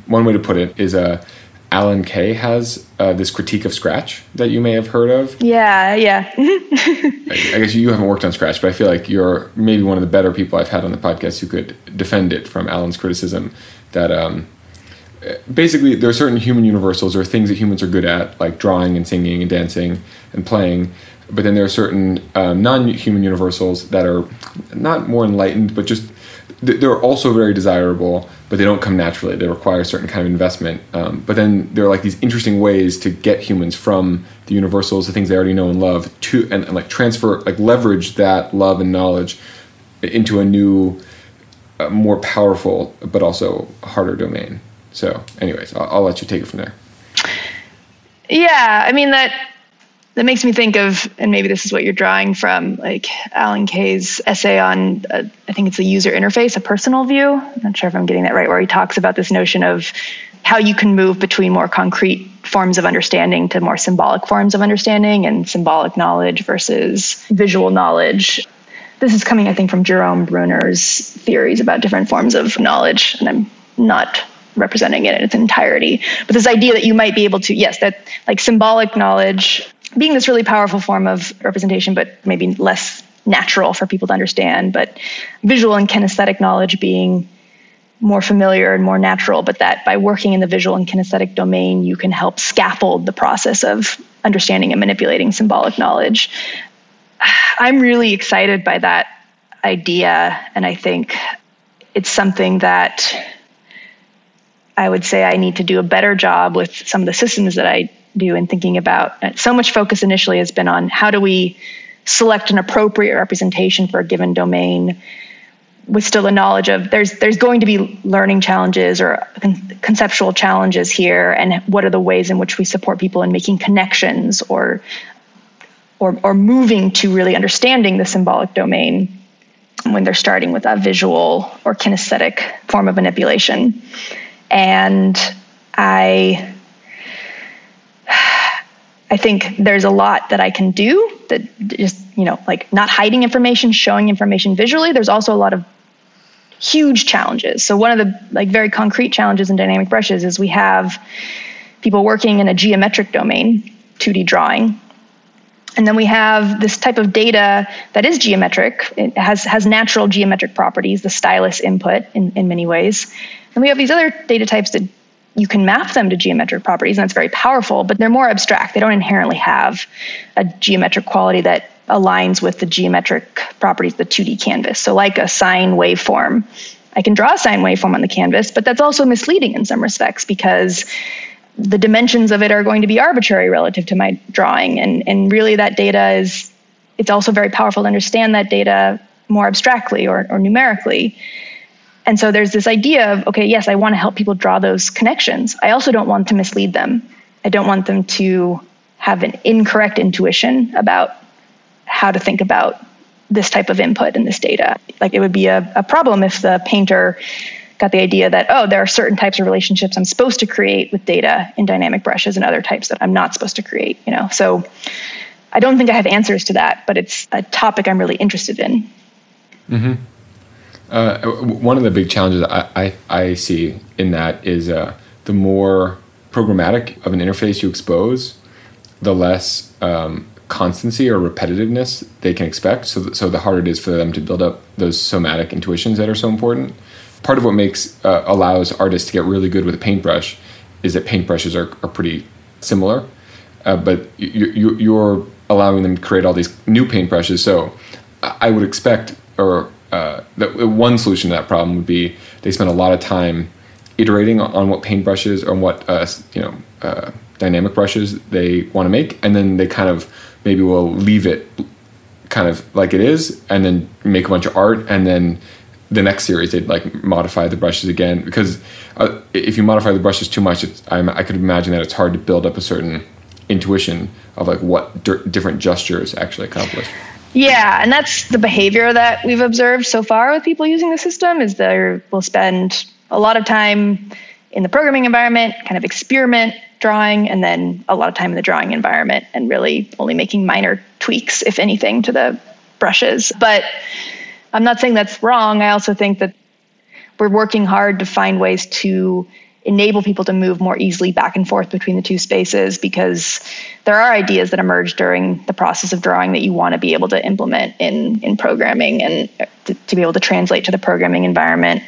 one way to put it is a uh, Alan Kay has uh, this critique of Scratch that you may have heard of. Yeah, yeah. I, I guess you haven't worked on Scratch, but I feel like you're maybe one of the better people I've had on the podcast who could defend it from Alan's criticism. That um, basically there are certain human universals or things that humans are good at, like drawing and singing and dancing and playing. But then there are certain um, non-human universals that are not more enlightened, but just they're also very desirable but they don't come naturally. They require a certain kind of investment. Um, but then there are like these interesting ways to get humans from the universals, the things they already know and love, to and, and like transfer, like leverage that love and knowledge into a new, uh, more powerful but also harder domain. So, anyways, I'll, I'll let you take it from there. Yeah, I mean that that makes me think of, and maybe this is what you're drawing from, like Alan Kay's essay on, uh, I think it's a user interface, a personal view. I'm not sure if I'm getting that right, where he talks about this notion of how you can move between more concrete forms of understanding to more symbolic forms of understanding and symbolic knowledge versus visual knowledge. This is coming, I think, from Jerome Bruner's theories about different forms of knowledge, and I'm not representing it in its entirety. But this idea that you might be able to, yes, that like symbolic knowledge being this really powerful form of representation, but maybe less natural for people to understand, but visual and kinesthetic knowledge being more familiar and more natural, but that by working in the visual and kinesthetic domain, you can help scaffold the process of understanding and manipulating symbolic knowledge. I'm really excited by that idea, and I think it's something that I would say I need to do a better job with some of the systems that I do in thinking about. Uh, so much focus initially has been on how do we select an appropriate representation for a given domain with still the knowledge of there's there's going to be learning challenges or con- conceptual challenges here and what are the ways in which we support people in making connections or or or moving to really understanding the symbolic domain when they're starting with a visual or kinesthetic form of manipulation and i I think there's a lot that I can do that just, you know, like not hiding information, showing information visually. There's also a lot of huge challenges. So one of the like very concrete challenges in dynamic brushes is we have people working in a geometric domain, 2D drawing. And then we have this type of data that is geometric. It has has natural geometric properties, the stylus input in, in many ways. And we have these other data types that you can map them to geometric properties, and that's very powerful, but they're more abstract. They don't inherently have a geometric quality that aligns with the geometric properties of the 2D canvas. So, like a sine waveform, I can draw a sine waveform on the canvas, but that's also misleading in some respects because the dimensions of it are going to be arbitrary relative to my drawing. And, and really, that data is, it's also very powerful to understand that data more abstractly or, or numerically. And so there's this idea of, okay, yes, I want to help people draw those connections. I also don't want to mislead them. I don't want them to have an incorrect intuition about how to think about this type of input in this data. Like it would be a, a problem if the painter got the idea that, oh, there are certain types of relationships I'm supposed to create with data in dynamic brushes and other types that I'm not supposed to create, you know. So I don't think I have answers to that, but it's a topic I'm really interested in. Mm-hmm. Uh, one of the big challenges I, I, I see in that is uh, the more programmatic of an interface you expose, the less um, constancy or repetitiveness they can expect. So, th- so the harder it is for them to build up those somatic intuitions that are so important. Part of what makes uh, allows artists to get really good with a paintbrush is that paintbrushes are, are pretty similar, uh, but you, you, you're allowing them to create all these new paintbrushes. So I would expect, or uh, that one solution to that problem would be they spend a lot of time iterating on what paintbrushes or what uh, you know uh, dynamic brushes they want to make, and then they kind of maybe will leave it kind of like it is, and then make a bunch of art, and then the next series they'd like modify the brushes again because uh, if you modify the brushes too much, i could imagine that it's hard to build up a certain intuition of like what d- different gestures actually accomplish. Yeah, and that's the behavior that we've observed so far with people using the system is they will spend a lot of time in the programming environment, kind of experiment drawing, and then a lot of time in the drawing environment and really only making minor tweaks, if anything, to the brushes. But I'm not saying that's wrong. I also think that we're working hard to find ways to enable people to move more easily back and forth between the two spaces because there are ideas that emerge during the process of drawing that you want to be able to implement in in programming and to, to be able to translate to the programming environment.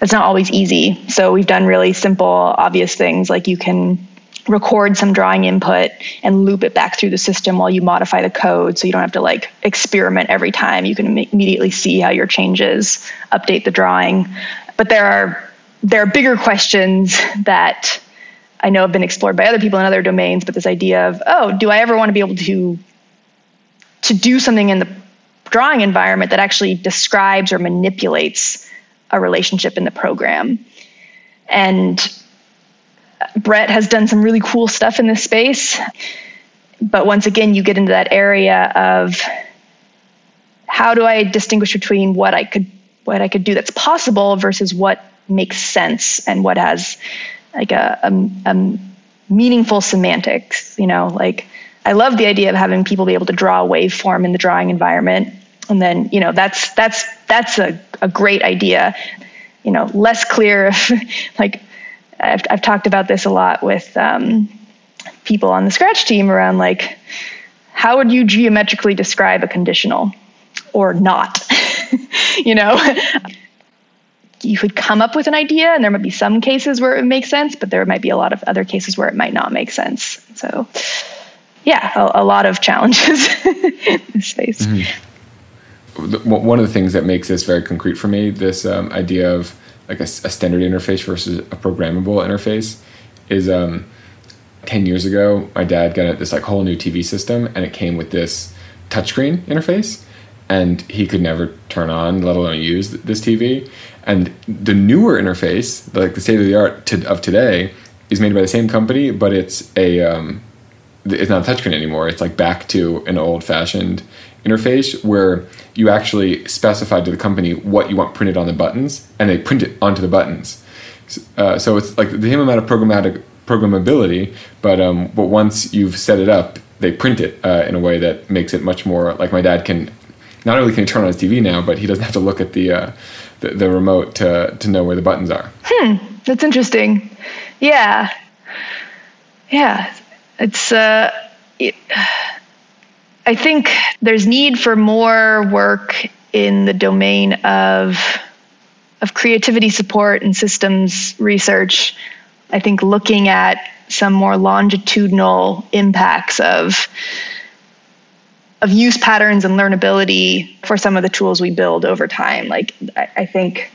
That's not always easy. So we've done really simple obvious things like you can record some drawing input and loop it back through the system while you modify the code so you don't have to like experiment every time. You can immediately see how your changes update the drawing. But there are there are bigger questions that I know have been explored by other people in other domains, but this idea of, oh, do I ever want to be able to to do something in the drawing environment that actually describes or manipulates a relationship in the program? And Bret has done some really cool stuff in this space. But once again, you get into that area of how do I distinguish between what I could what I could do that's possible versus what makes sense and what has like a, a, a meaningful semantics. You know, like I love the idea of having people be able to draw a waveform in the drawing environment, and then you know that's that's that's a, a great idea. You know, less clear if like I've I've talked about this a lot with um, people on the Scratch team around like how would you geometrically describe a conditional or not? you know you could come up with an idea and there might be some cases where it would make sense but there might be a lot of other cases where it might not make sense. So yeah a, a lot of challenges in this space. Mm-hmm. one of the things that makes this very concrete for me this um, idea of like a, a, standard interface versus a programmable interface is um, 10 years ago my dad got this like whole new tv system and it came with this touchscreen interface and he could never turn on, let alone use this TV. And the newer interface, like the state of the art to, of today, is made by the same company, but it's a um, it's not a touchscreen anymore. It's like back to an old fashioned interface where you actually specify to the company what you want printed on the buttons, and they print it onto the buttons. Uh, so it's like the same amount of programmatic programmability, but um, but once you've set it up, they print it uh, in a way that makes it much more like my dad can not only can he turn on his TV now, but he doesn't have to look at the uh, the, the, remote to to know where the buttons are. Hmm, that's interesting. Yeah, yeah, it's. Uh, it, I think there's need for more work in the domain of of creativity support and systems research. I think looking at some more longitudinal impacts of of use patterns and learnability for some of the tools we build over time. Like I, I think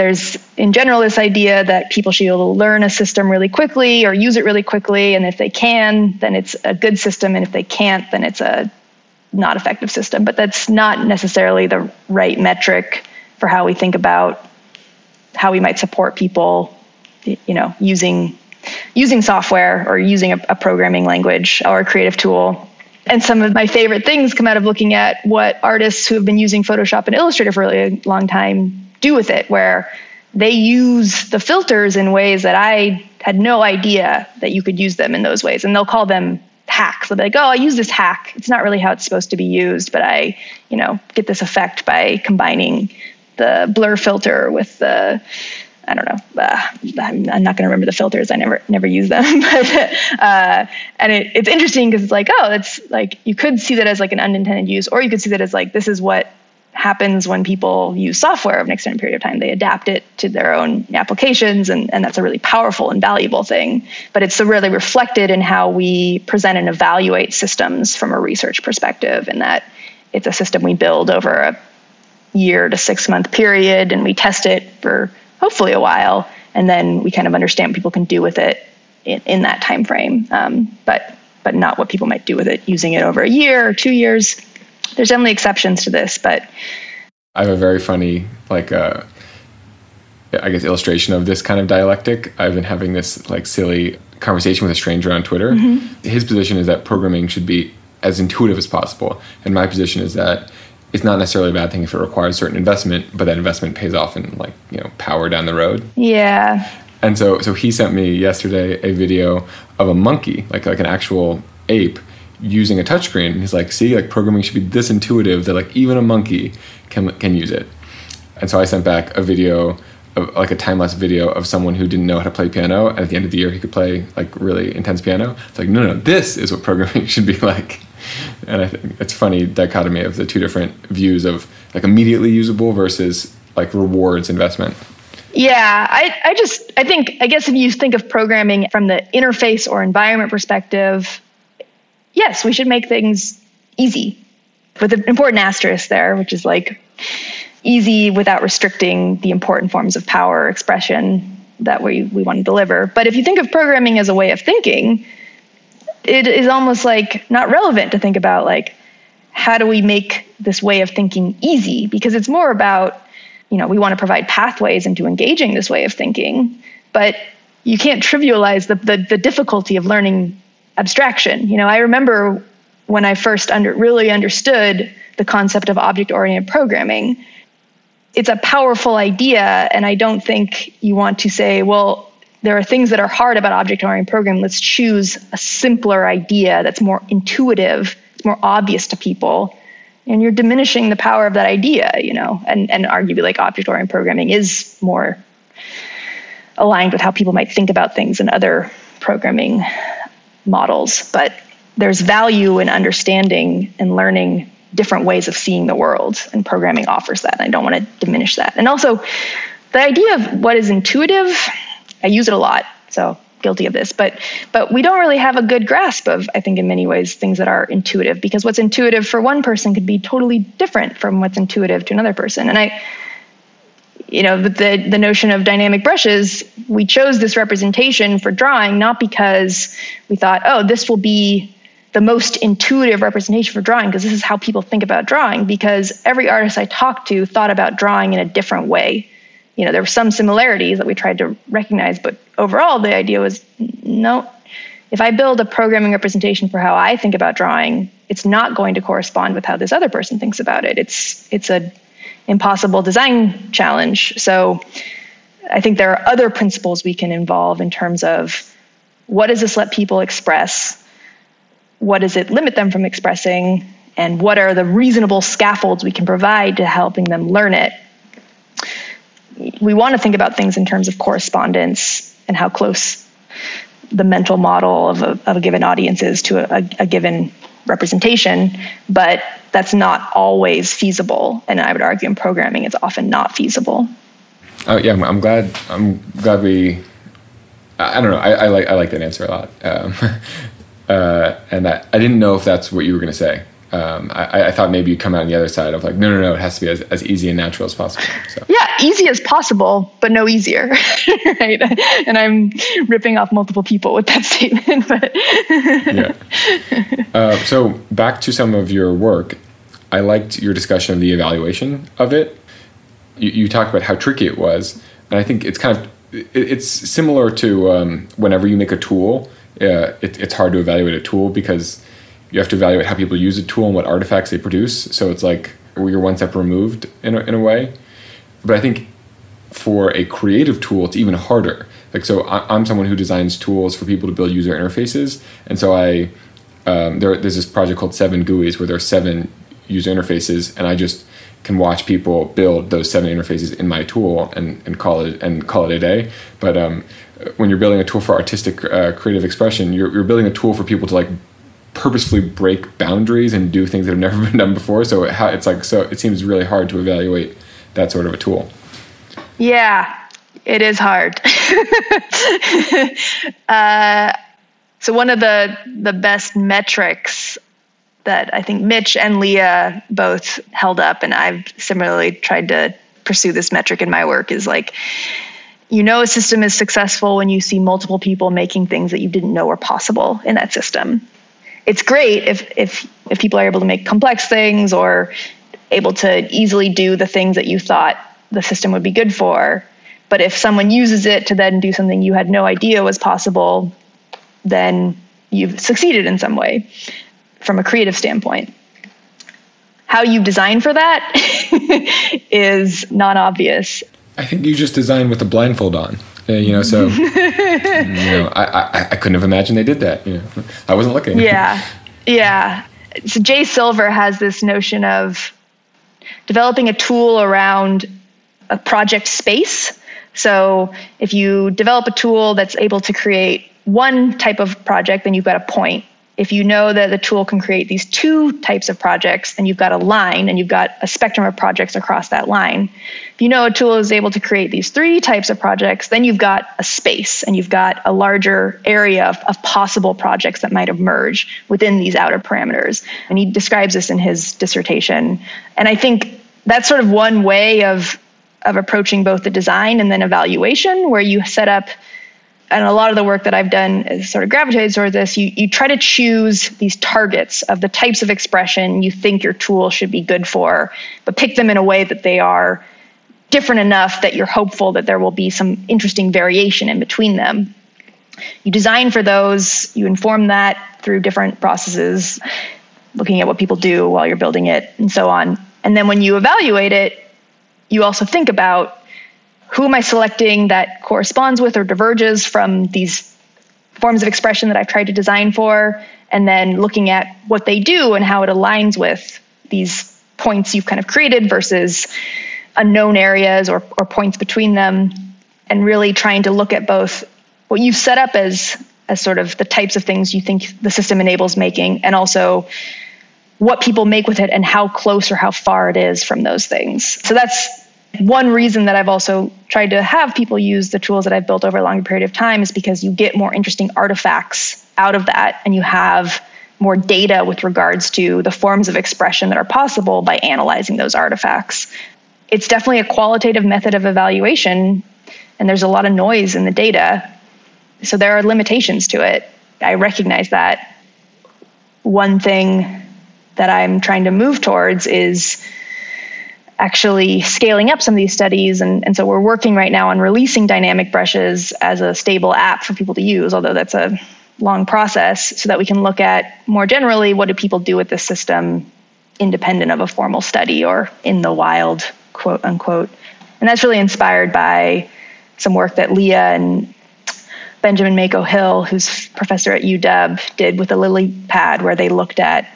there's in general this idea that people should be able to learn a system really quickly or use it really quickly and if they can then it's a good system and if they can't then it's a not effective system but that's not necessarily the right metric for how we think about how we might support people you know using using software or using a, a programming language or a creative tool and some of my favorite things come out of looking at what artists who have been using Photoshop and Illustrator for a long time do with it, where they use the filters in ways that I had no idea that you could use them in those ways. And they'll call them hacks. They'll be like, oh, I use this hack. It's not really how it's supposed to be used, but I, you know, get this effect by combining the blur filter with the I don't know. Uh, I'm, I'm, not going to remember the filters. I never never use them. but uh, and it, it's interesting because it's like, oh, it's like you could see that as like an unintended use, or you could see that as like this is what happens when people use software of an extended period of time. They adapt it to their own applications, and, and that's a really powerful and valuable thing. But it's so rarely reflected in how we present and evaluate systems from a research perspective, in that it's a system we build over a year to six month period, and we test it for hopefully a while, and then we kind of understand what people can do with it in, in that time frame. Um, but but not what people might do with it using it over a year or two years. There's definitely exceptions to this, but I have a very funny like uh, I guess illustration of this kind of dialectic. I've been having this like silly conversation with a stranger on Twitter. Mm-hmm. His position is that programming should be as intuitive as possible, and my position is that it's not necessarily a bad thing if it requires certain investment, but that investment pays off in like you know power down the road. Yeah. And so so he sent me yesterday a video of a monkey, like like an actual ape, using a touchscreen. And he's like, see, like programming should be this intuitive that like even a monkey can can use it. And so I sent back a video of like a time lapse video of someone who didn't know how to play piano, and at the end of the year he could play like really intense piano. It's like no no, this is what programming should be like and I think it's funny dichotomy of the two different views of like immediately usable versus like rewards investment. Yeah, I, I just I think I guess if you think of programming from the interface or environment perspective, yes, we should make things easy. With an important asterisk there, which is like easy without restricting the important forms of power expression that we, we want to deliver. But if you think of programming as a way of thinking, it is almost like not relevant to think about like how do we make this way of thinking easy? Because it's more about you know we want to provide pathways into engaging this way of thinking but you can't trivialize the, the, the difficulty of learning abstraction. You know i remember when i first under, really understood the concept of object oriented programming it's a powerful idea and i don't think you want to say well there are things that are hard about object oriented programming. Let's choose a simpler idea that's more intuitive, it's more obvious to people. And you're diminishing the power of that idea, you know, and, and arguably like object oriented programming is more aligned with how people might think about things in other programming models. But there's value in understanding and learning different ways of seeing the world, and programming offers that. I don't want to diminish that. And also, the idea of what is intuitive I use it a lot, so guilty of this. But but we don't really have a good grasp of, I think, in many ways, things that are intuitive because what's intuitive for one person could be totally different from what's intuitive to another person. And I you know the the notion of dynamic brushes we chose this representation for drawing not because we thought oh this will be the most intuitive representation for drawing because this is how people think about drawing because every artist i talked to thought about drawing in a different way you know there were some similarities that we tried to recognize but overall the idea was no if i build a programming representation for how i think about drawing it's not going to correspond with how this other person thinks about it. It's it's a impossible design challenge. So i think there are other principles we can involve in terms of what does this let people express? What does it limit them from expressing? And what are the reasonable scaffolds we can provide to helping them learn it we want to think about things in terms of correspondence and how close the mental model of a, of a given audience is to a, a given representation, but that's not always feasible. And I would argue in programming, it's often not feasible. Oh yeah, I'm, glad. I'm glad we. I don't know. I, I like I like that answer a lot, um, uh, and I, I didn't know if that's what you were going to say um, I, I, thought maybe you'd come out on the other side of like, no, no, no, it has to be as, as easy and natural as possible. So. Yeah, easy as possible, but no easier, right? And I'm ripping off multiple people with that statement. But yeah. Uh, so back to some of your work, I liked your discussion of the evaluation of it. You, you talked about how tricky it was, and I think it's kind of it, it's similar to um, whenever you make a tool. Uh, it, it's hard to evaluate a tool because you have to evaluate how people use a tool and what artifacts they produce. So it's like you're one step removed in a, in a way. But I think for a creative tool, it's even harder. Like, so I'm someone who designs tools for people to build user interfaces. And so I, um, there, there's this project called Seven GUIs where there are seven user interfaces, and I just can watch people build those seven interfaces in my tool and, and call it and call it a day. But um, when you're building a tool for artistic uh, creative expression, you're, you're building a tool for people to like purposefully break boundaries and do things that have never been done before. So it, it's like so it seems really hard to evaluate that sort of a tool. Yeah, it is hard. uh, so one of the the best metrics that I think Mitch and Leah both held up, and I've similarly tried to pursue this metric in my work is like you know a system is successful when you see multiple people making things that you didn't know were possible in that system. It's great if if if people are able to make complex things or able to easily do the things that you thought the system would be good for. But if someone uses it to then do something you had no idea was possible, then you've succeeded in some way from a creative standpoint. How you design for that is non obvious. I think you just design with a blindfold on. Uh, you know, so you know, I, I, I couldn't have imagined they did that. You know, I wasn't looking. Yeah, yeah. So Jay Silver has this notion of developing a tool around a project space. So if you develop a tool that's able to create one type of project, then you've got a point if you know that the tool can create these two types of projects and you've got a line and you've got a spectrum of projects across that line, if you know a tool is able to create these three types of projects, then you've got a space and you've got a larger area of, of possible projects that might emerge within these outer parameters. And he describes this in his dissertation. And I think that's sort of one way of of approaching both the design and then evaluation, where you set up and a lot of the work that I've done is sort of gravitates towards this. You, you try to choose these targets of the types of expression you think your tool should be good for, but pick them in a way that they are different enough that you're hopeful that there will be some interesting variation in between them. You design for those, you inform that through different processes, looking at what people do while you're building it, and so on. And then when you evaluate it, you also think about who am I selecting that corresponds with or diverges from these forms of expression that I've tried to design for, and then looking at what they do and how it aligns with these points you've kind of created versus unknown areas or, or points between them, and really trying to look at both what you've set up as as sort of the types of things you think the system enables making, and also what people make with it and how close or how far it is from those things. So that's one reason that I've also tried to have people use the tools that I've built over a longer period of time is because you get more interesting artifacts out of that and you have more data with regards to the forms of expression that are possible by analyzing those artifacts. It's definitely a qualitative method of evaluation, and there's a lot of noise in the data. So there are limitations to it. I recognize that. One thing that I'm trying to move towards is actually scaling up some of these studies. And, and so we're working right now on releasing dynamic brushes as a stable app for people to use, although that's a long process, so that we can look at more generally what do people do with this system independent of a formal study or in the wild, quote unquote. And that's really inspired by some work that Leah and Benjamin Mako Hill, who's professor at UW, did with the lily pad, where they looked at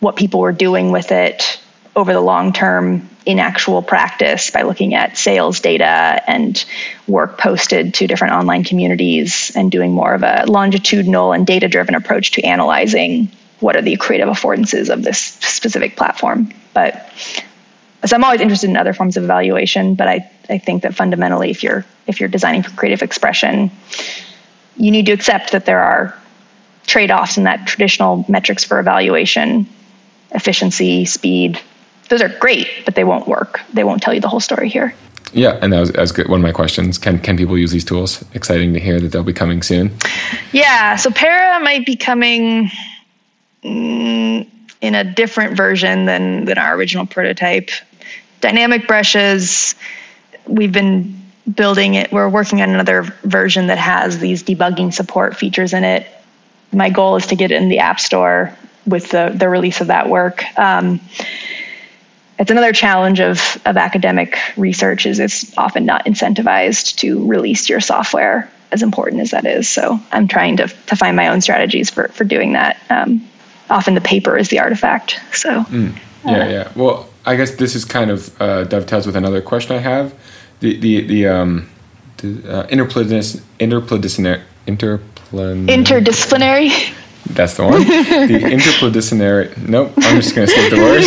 what people were doing with it over the long term in actual practice by looking at sales data and work posted to different online communities and doing more of a longitudinal and data driven approach to analyzing what are the creative affordances of this specific platform. But so I'm always interested in other forms of evaluation, but I, I think that fundamentally if you're if you're designing for creative expression, you need to accept that there are trade-offs in that traditional metrics for evaluation, efficiency, speed, those are great, but they won't work. They won't tell you the whole story here. Yeah, and that was, that was good. One of my questions: Can can people use these tools? Exciting to hear that they'll be coming soon. Yeah, so Para might be coming mm, in a different version than than our original prototype. Dynamic brushes, we've been building it. We're working on another version that has these debugging support features in it. My goal is to get it in the App Store with the the release of that work. Um, it's another challenge of, of academic research is it's often not incentivized to release your software as important as that is. So I'm trying to, to find my own strategies for, for doing that. Um, often the paper is the artifact. So, mm. yeah, uh, yeah. Well, I guess this is kind of uh, dovetails with another question I have. The the the um, the uh, interplanetary interplanetary interdisciplinary. That's the one. the interdisciplinary. Nope, I'm just going to skip the word.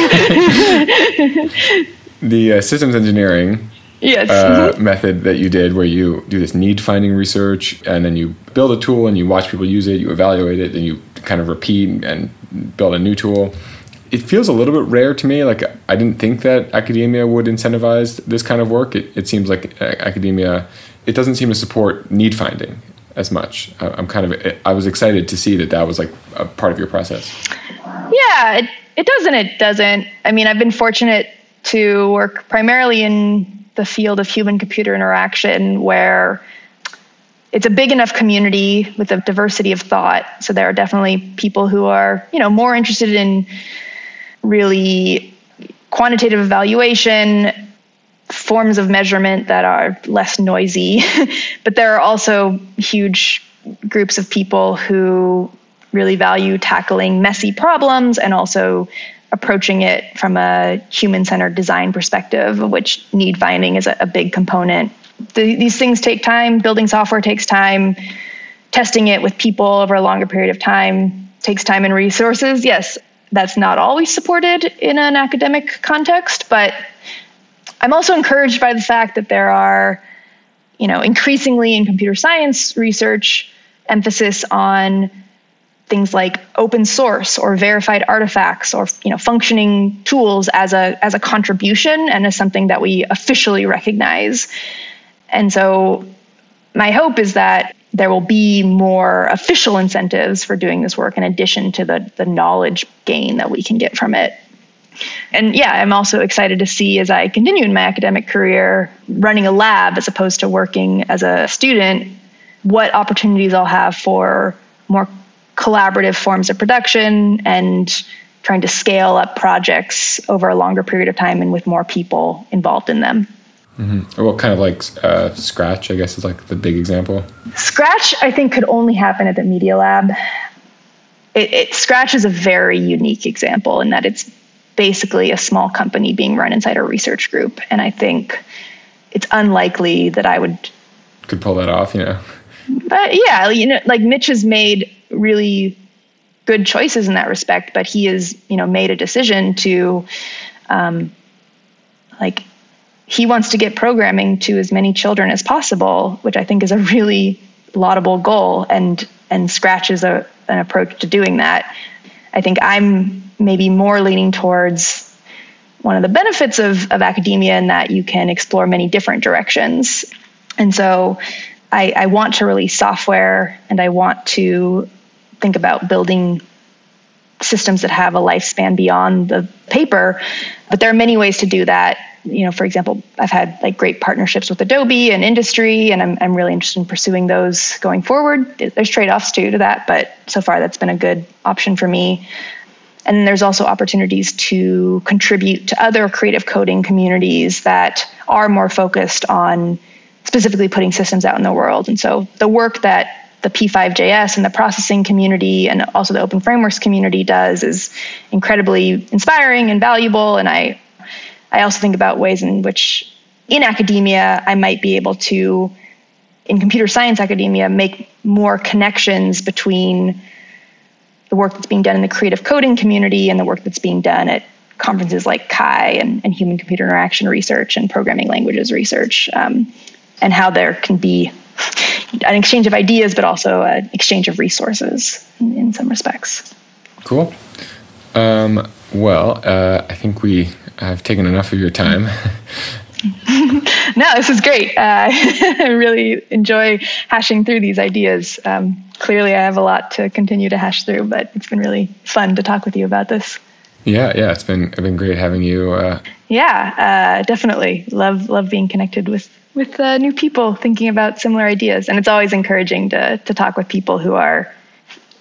the uh, systems engineering yes. uh, mm-hmm. method that you did, where you do this need finding research, and then you build a tool and you watch people use it, you evaluate it, then you kind of repeat and build a new tool. It feels a little bit rare to me. Like I didn't think that academia would incentivize this kind of work. It, it seems like uh, academia, it doesn't seem to support need finding as much. I'm kind of I was excited to see that that was like a part of your process. Yeah, it, it does not it doesn't. I mean, I've been fortunate to work primarily in the field of human computer interaction where it's a big enough community with a diversity of thought. So there are definitely people who are, you know, more interested in really quantitative evaluation, forms of measurement that are less noisy. but there are also huge groups of people who really value tackling messy problems and also approaching it from a human centered design perspective, of which need finding is a, a big component. The, these things take time, building software takes time, testing it with people over a longer period of time takes time and resources. Yes, that's not always supported in an academic context, but I'm also encouraged by the fact that there are, you know, increasingly in computer science research emphasis on things like open source or verified artifacts or you know functioning tools as a as a contribution and as something that we officially recognize. And so my hope is that there will be more official incentives for doing this work in addition to the the knowledge gain that we can get from it. And yeah, I'm also excited to see as I continue in my academic career running a lab as opposed to working as a student what opportunities I'll have for more collaborative forms of production and trying to scale up projects over a longer period of time and with more people involved in them. Mm-hmm. Well, kind of like uh, Scratch, I guess, is like the big example. Scratch, I think, could only happen at the Media Lab. It, it, Scratch is a very unique example in that it's basically a small company being run inside a research group, and I think it's unlikely that I would could pull that off. You know. But yeah, you know, like Mitch has made really good choices in that respect, but he has, you know, made a decision to, um, like, he wants to get programming to as many children as possible, which I think is a really laudable goal, and and Scratch is a an approach to doing that. I think I'm maybe more leaning towards one of the benefits of, of academia in that you can explore many different directions. And so I, I want to release software and I want to think about building systems that have a lifespan beyond the paper. But there are many ways to do that. You know, for example, I've had like great partnerships with Adobe and industry, and I'm, I'm really interested in pursuing those going forward. There's trade offs too to that, but so far that's been a good option for me. And there's also opportunities to contribute to other creative coding communities that are more focused on specifically putting systems out in the world. And so the work that the P5JS and the processing community and also the openFrameworks community does is incredibly inspiring and valuable. And I, I also think about ways in which in academia I might be able to, in computer science academia, make more connections between the work that's being done in the creative coding community and the work that's being done at conferences like CHI and, and human computer interaction research and programming languages research, um, and how there can be an exchange of ideas, but also an exchange of resources in, in some respects. Cool. Um, well, uh, I think we have taken enough of your time. no, this is great. Uh, I really enjoy hashing through these ideas. Um, clearly, I have a lot to continue to hash through, but it's been really fun to talk with you about this. Yeah, yeah, it's been it's been great having you. Uh, yeah, uh, definitely love love being connected with with uh, new people thinking about similar ideas. And it's always encouraging to, to talk with people who are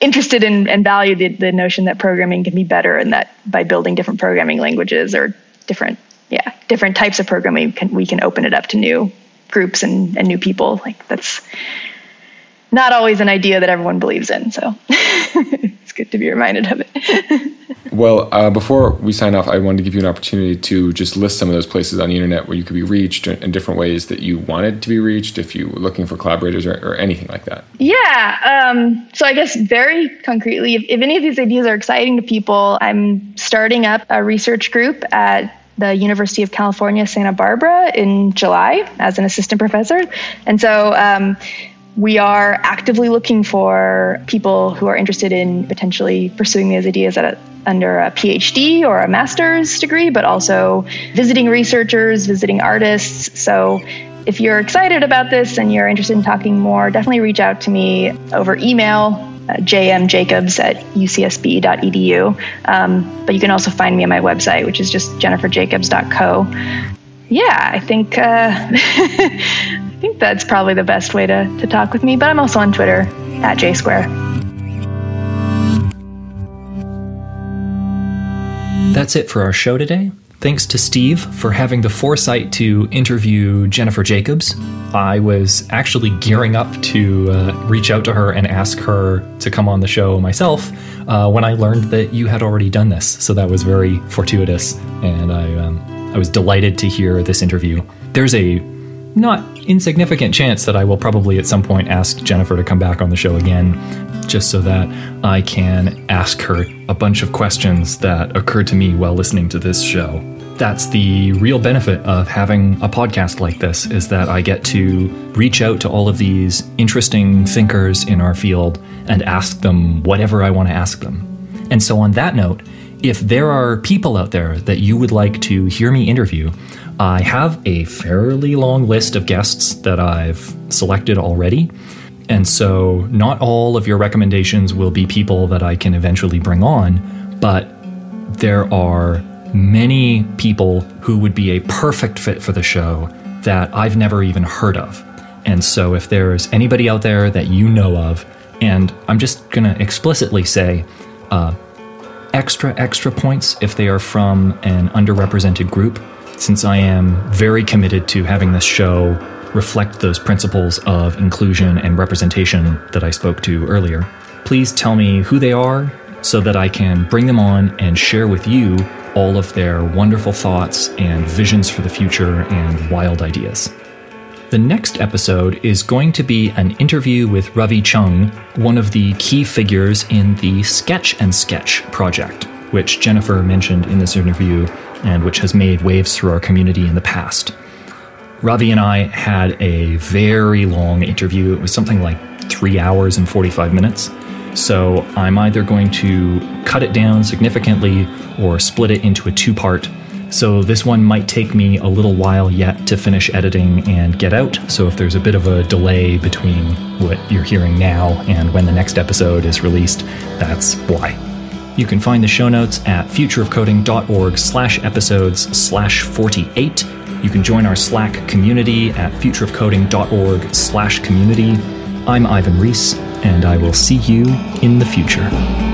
interested in and value the, the notion that programming can be better and that by building different programming languages or different, yeah, different types of programming, we can, we can open it up to new groups and, and new people. Like that's not always an idea that everyone believes in. So it's good to be reminded of it. well, uh, before we sign off, I wanted to give you an opportunity to just list some of those places on the internet where you could be reached in different ways that you wanted to be reached if you were looking for collaborators or, or anything like that. Yeah. Um, so I guess very concretely, if, if any of these ideas are exciting to people, I'm starting up a research group at the University of California, Santa Barbara in July as an assistant professor. And so um, we are actively looking for people who are interested in potentially pursuing these ideas a, under a PhD or a master's degree, but also visiting researchers, visiting artists. So if you're excited about this and you're interested in talking more, definitely reach out to me over email uh, jmjacobs at ucsb.edu. Um, but you can also find me on my website, which is just jenniferjacobs.co. Yeah, I think uh, think that's probably the best way to, to talk with me. But I'm also on Twitter at J Square. That's it for our show today. Thanks to Steve for having the foresight to interview Jennifer Jacobs. I was actually gearing up to uh, reach out to her and ask her to come on the show myself uh, when I learned that you had already done this. So that was very fortuitous, and I um, I was delighted to hear this interview. There's a not insignificant chance that I will probably at some point ask Jennifer to come back on the show again, just so that I can ask her a bunch of questions that occurred to me while listening to this show. That's the real benefit of having a podcast like this is that I get to reach out to all of these interesting thinkers in our field and ask them whatever I want to ask them. And so on that note, if there are people out there that you would like to hear me interview, I have a fairly long list of guests that I've selected already. And so, not all of your recommendations will be people that I can eventually bring on, but there are many people who would be a perfect fit for the show that I've never even heard of. And so, if there's anybody out there that you know of, and I'm just going to explicitly say, uh, extra, extra points if they are from an underrepresented group since I am very committed to having this show reflect those principles of inclusion and representation that I spoke to earlier. Please tell me who they are so that I can bring them on and share with you all of their wonderful thoughts and visions for the future and wild ideas. The next episode is going to be an interview with Ravi Chugh, one of the key figures in the Sketch-n-Sketch project, which Jennifer mentioned in this interview and which has made waves through our community in the past. Ravi and I had a very long interview. It was something like three hours and 45 minutes. So I'm either going to cut it down significantly or split it into a two part. So this one might take me a little while yet to finish editing and get out. So if there's a bit of a delay between what you're hearing now and when the next episode is released, that's why. You can find the show notes at futureofcoding.org slash episodes slash 48. You can join our Slack community at futureofcoding.org slash community. I'm Ivan Reese, and I will see you in the future.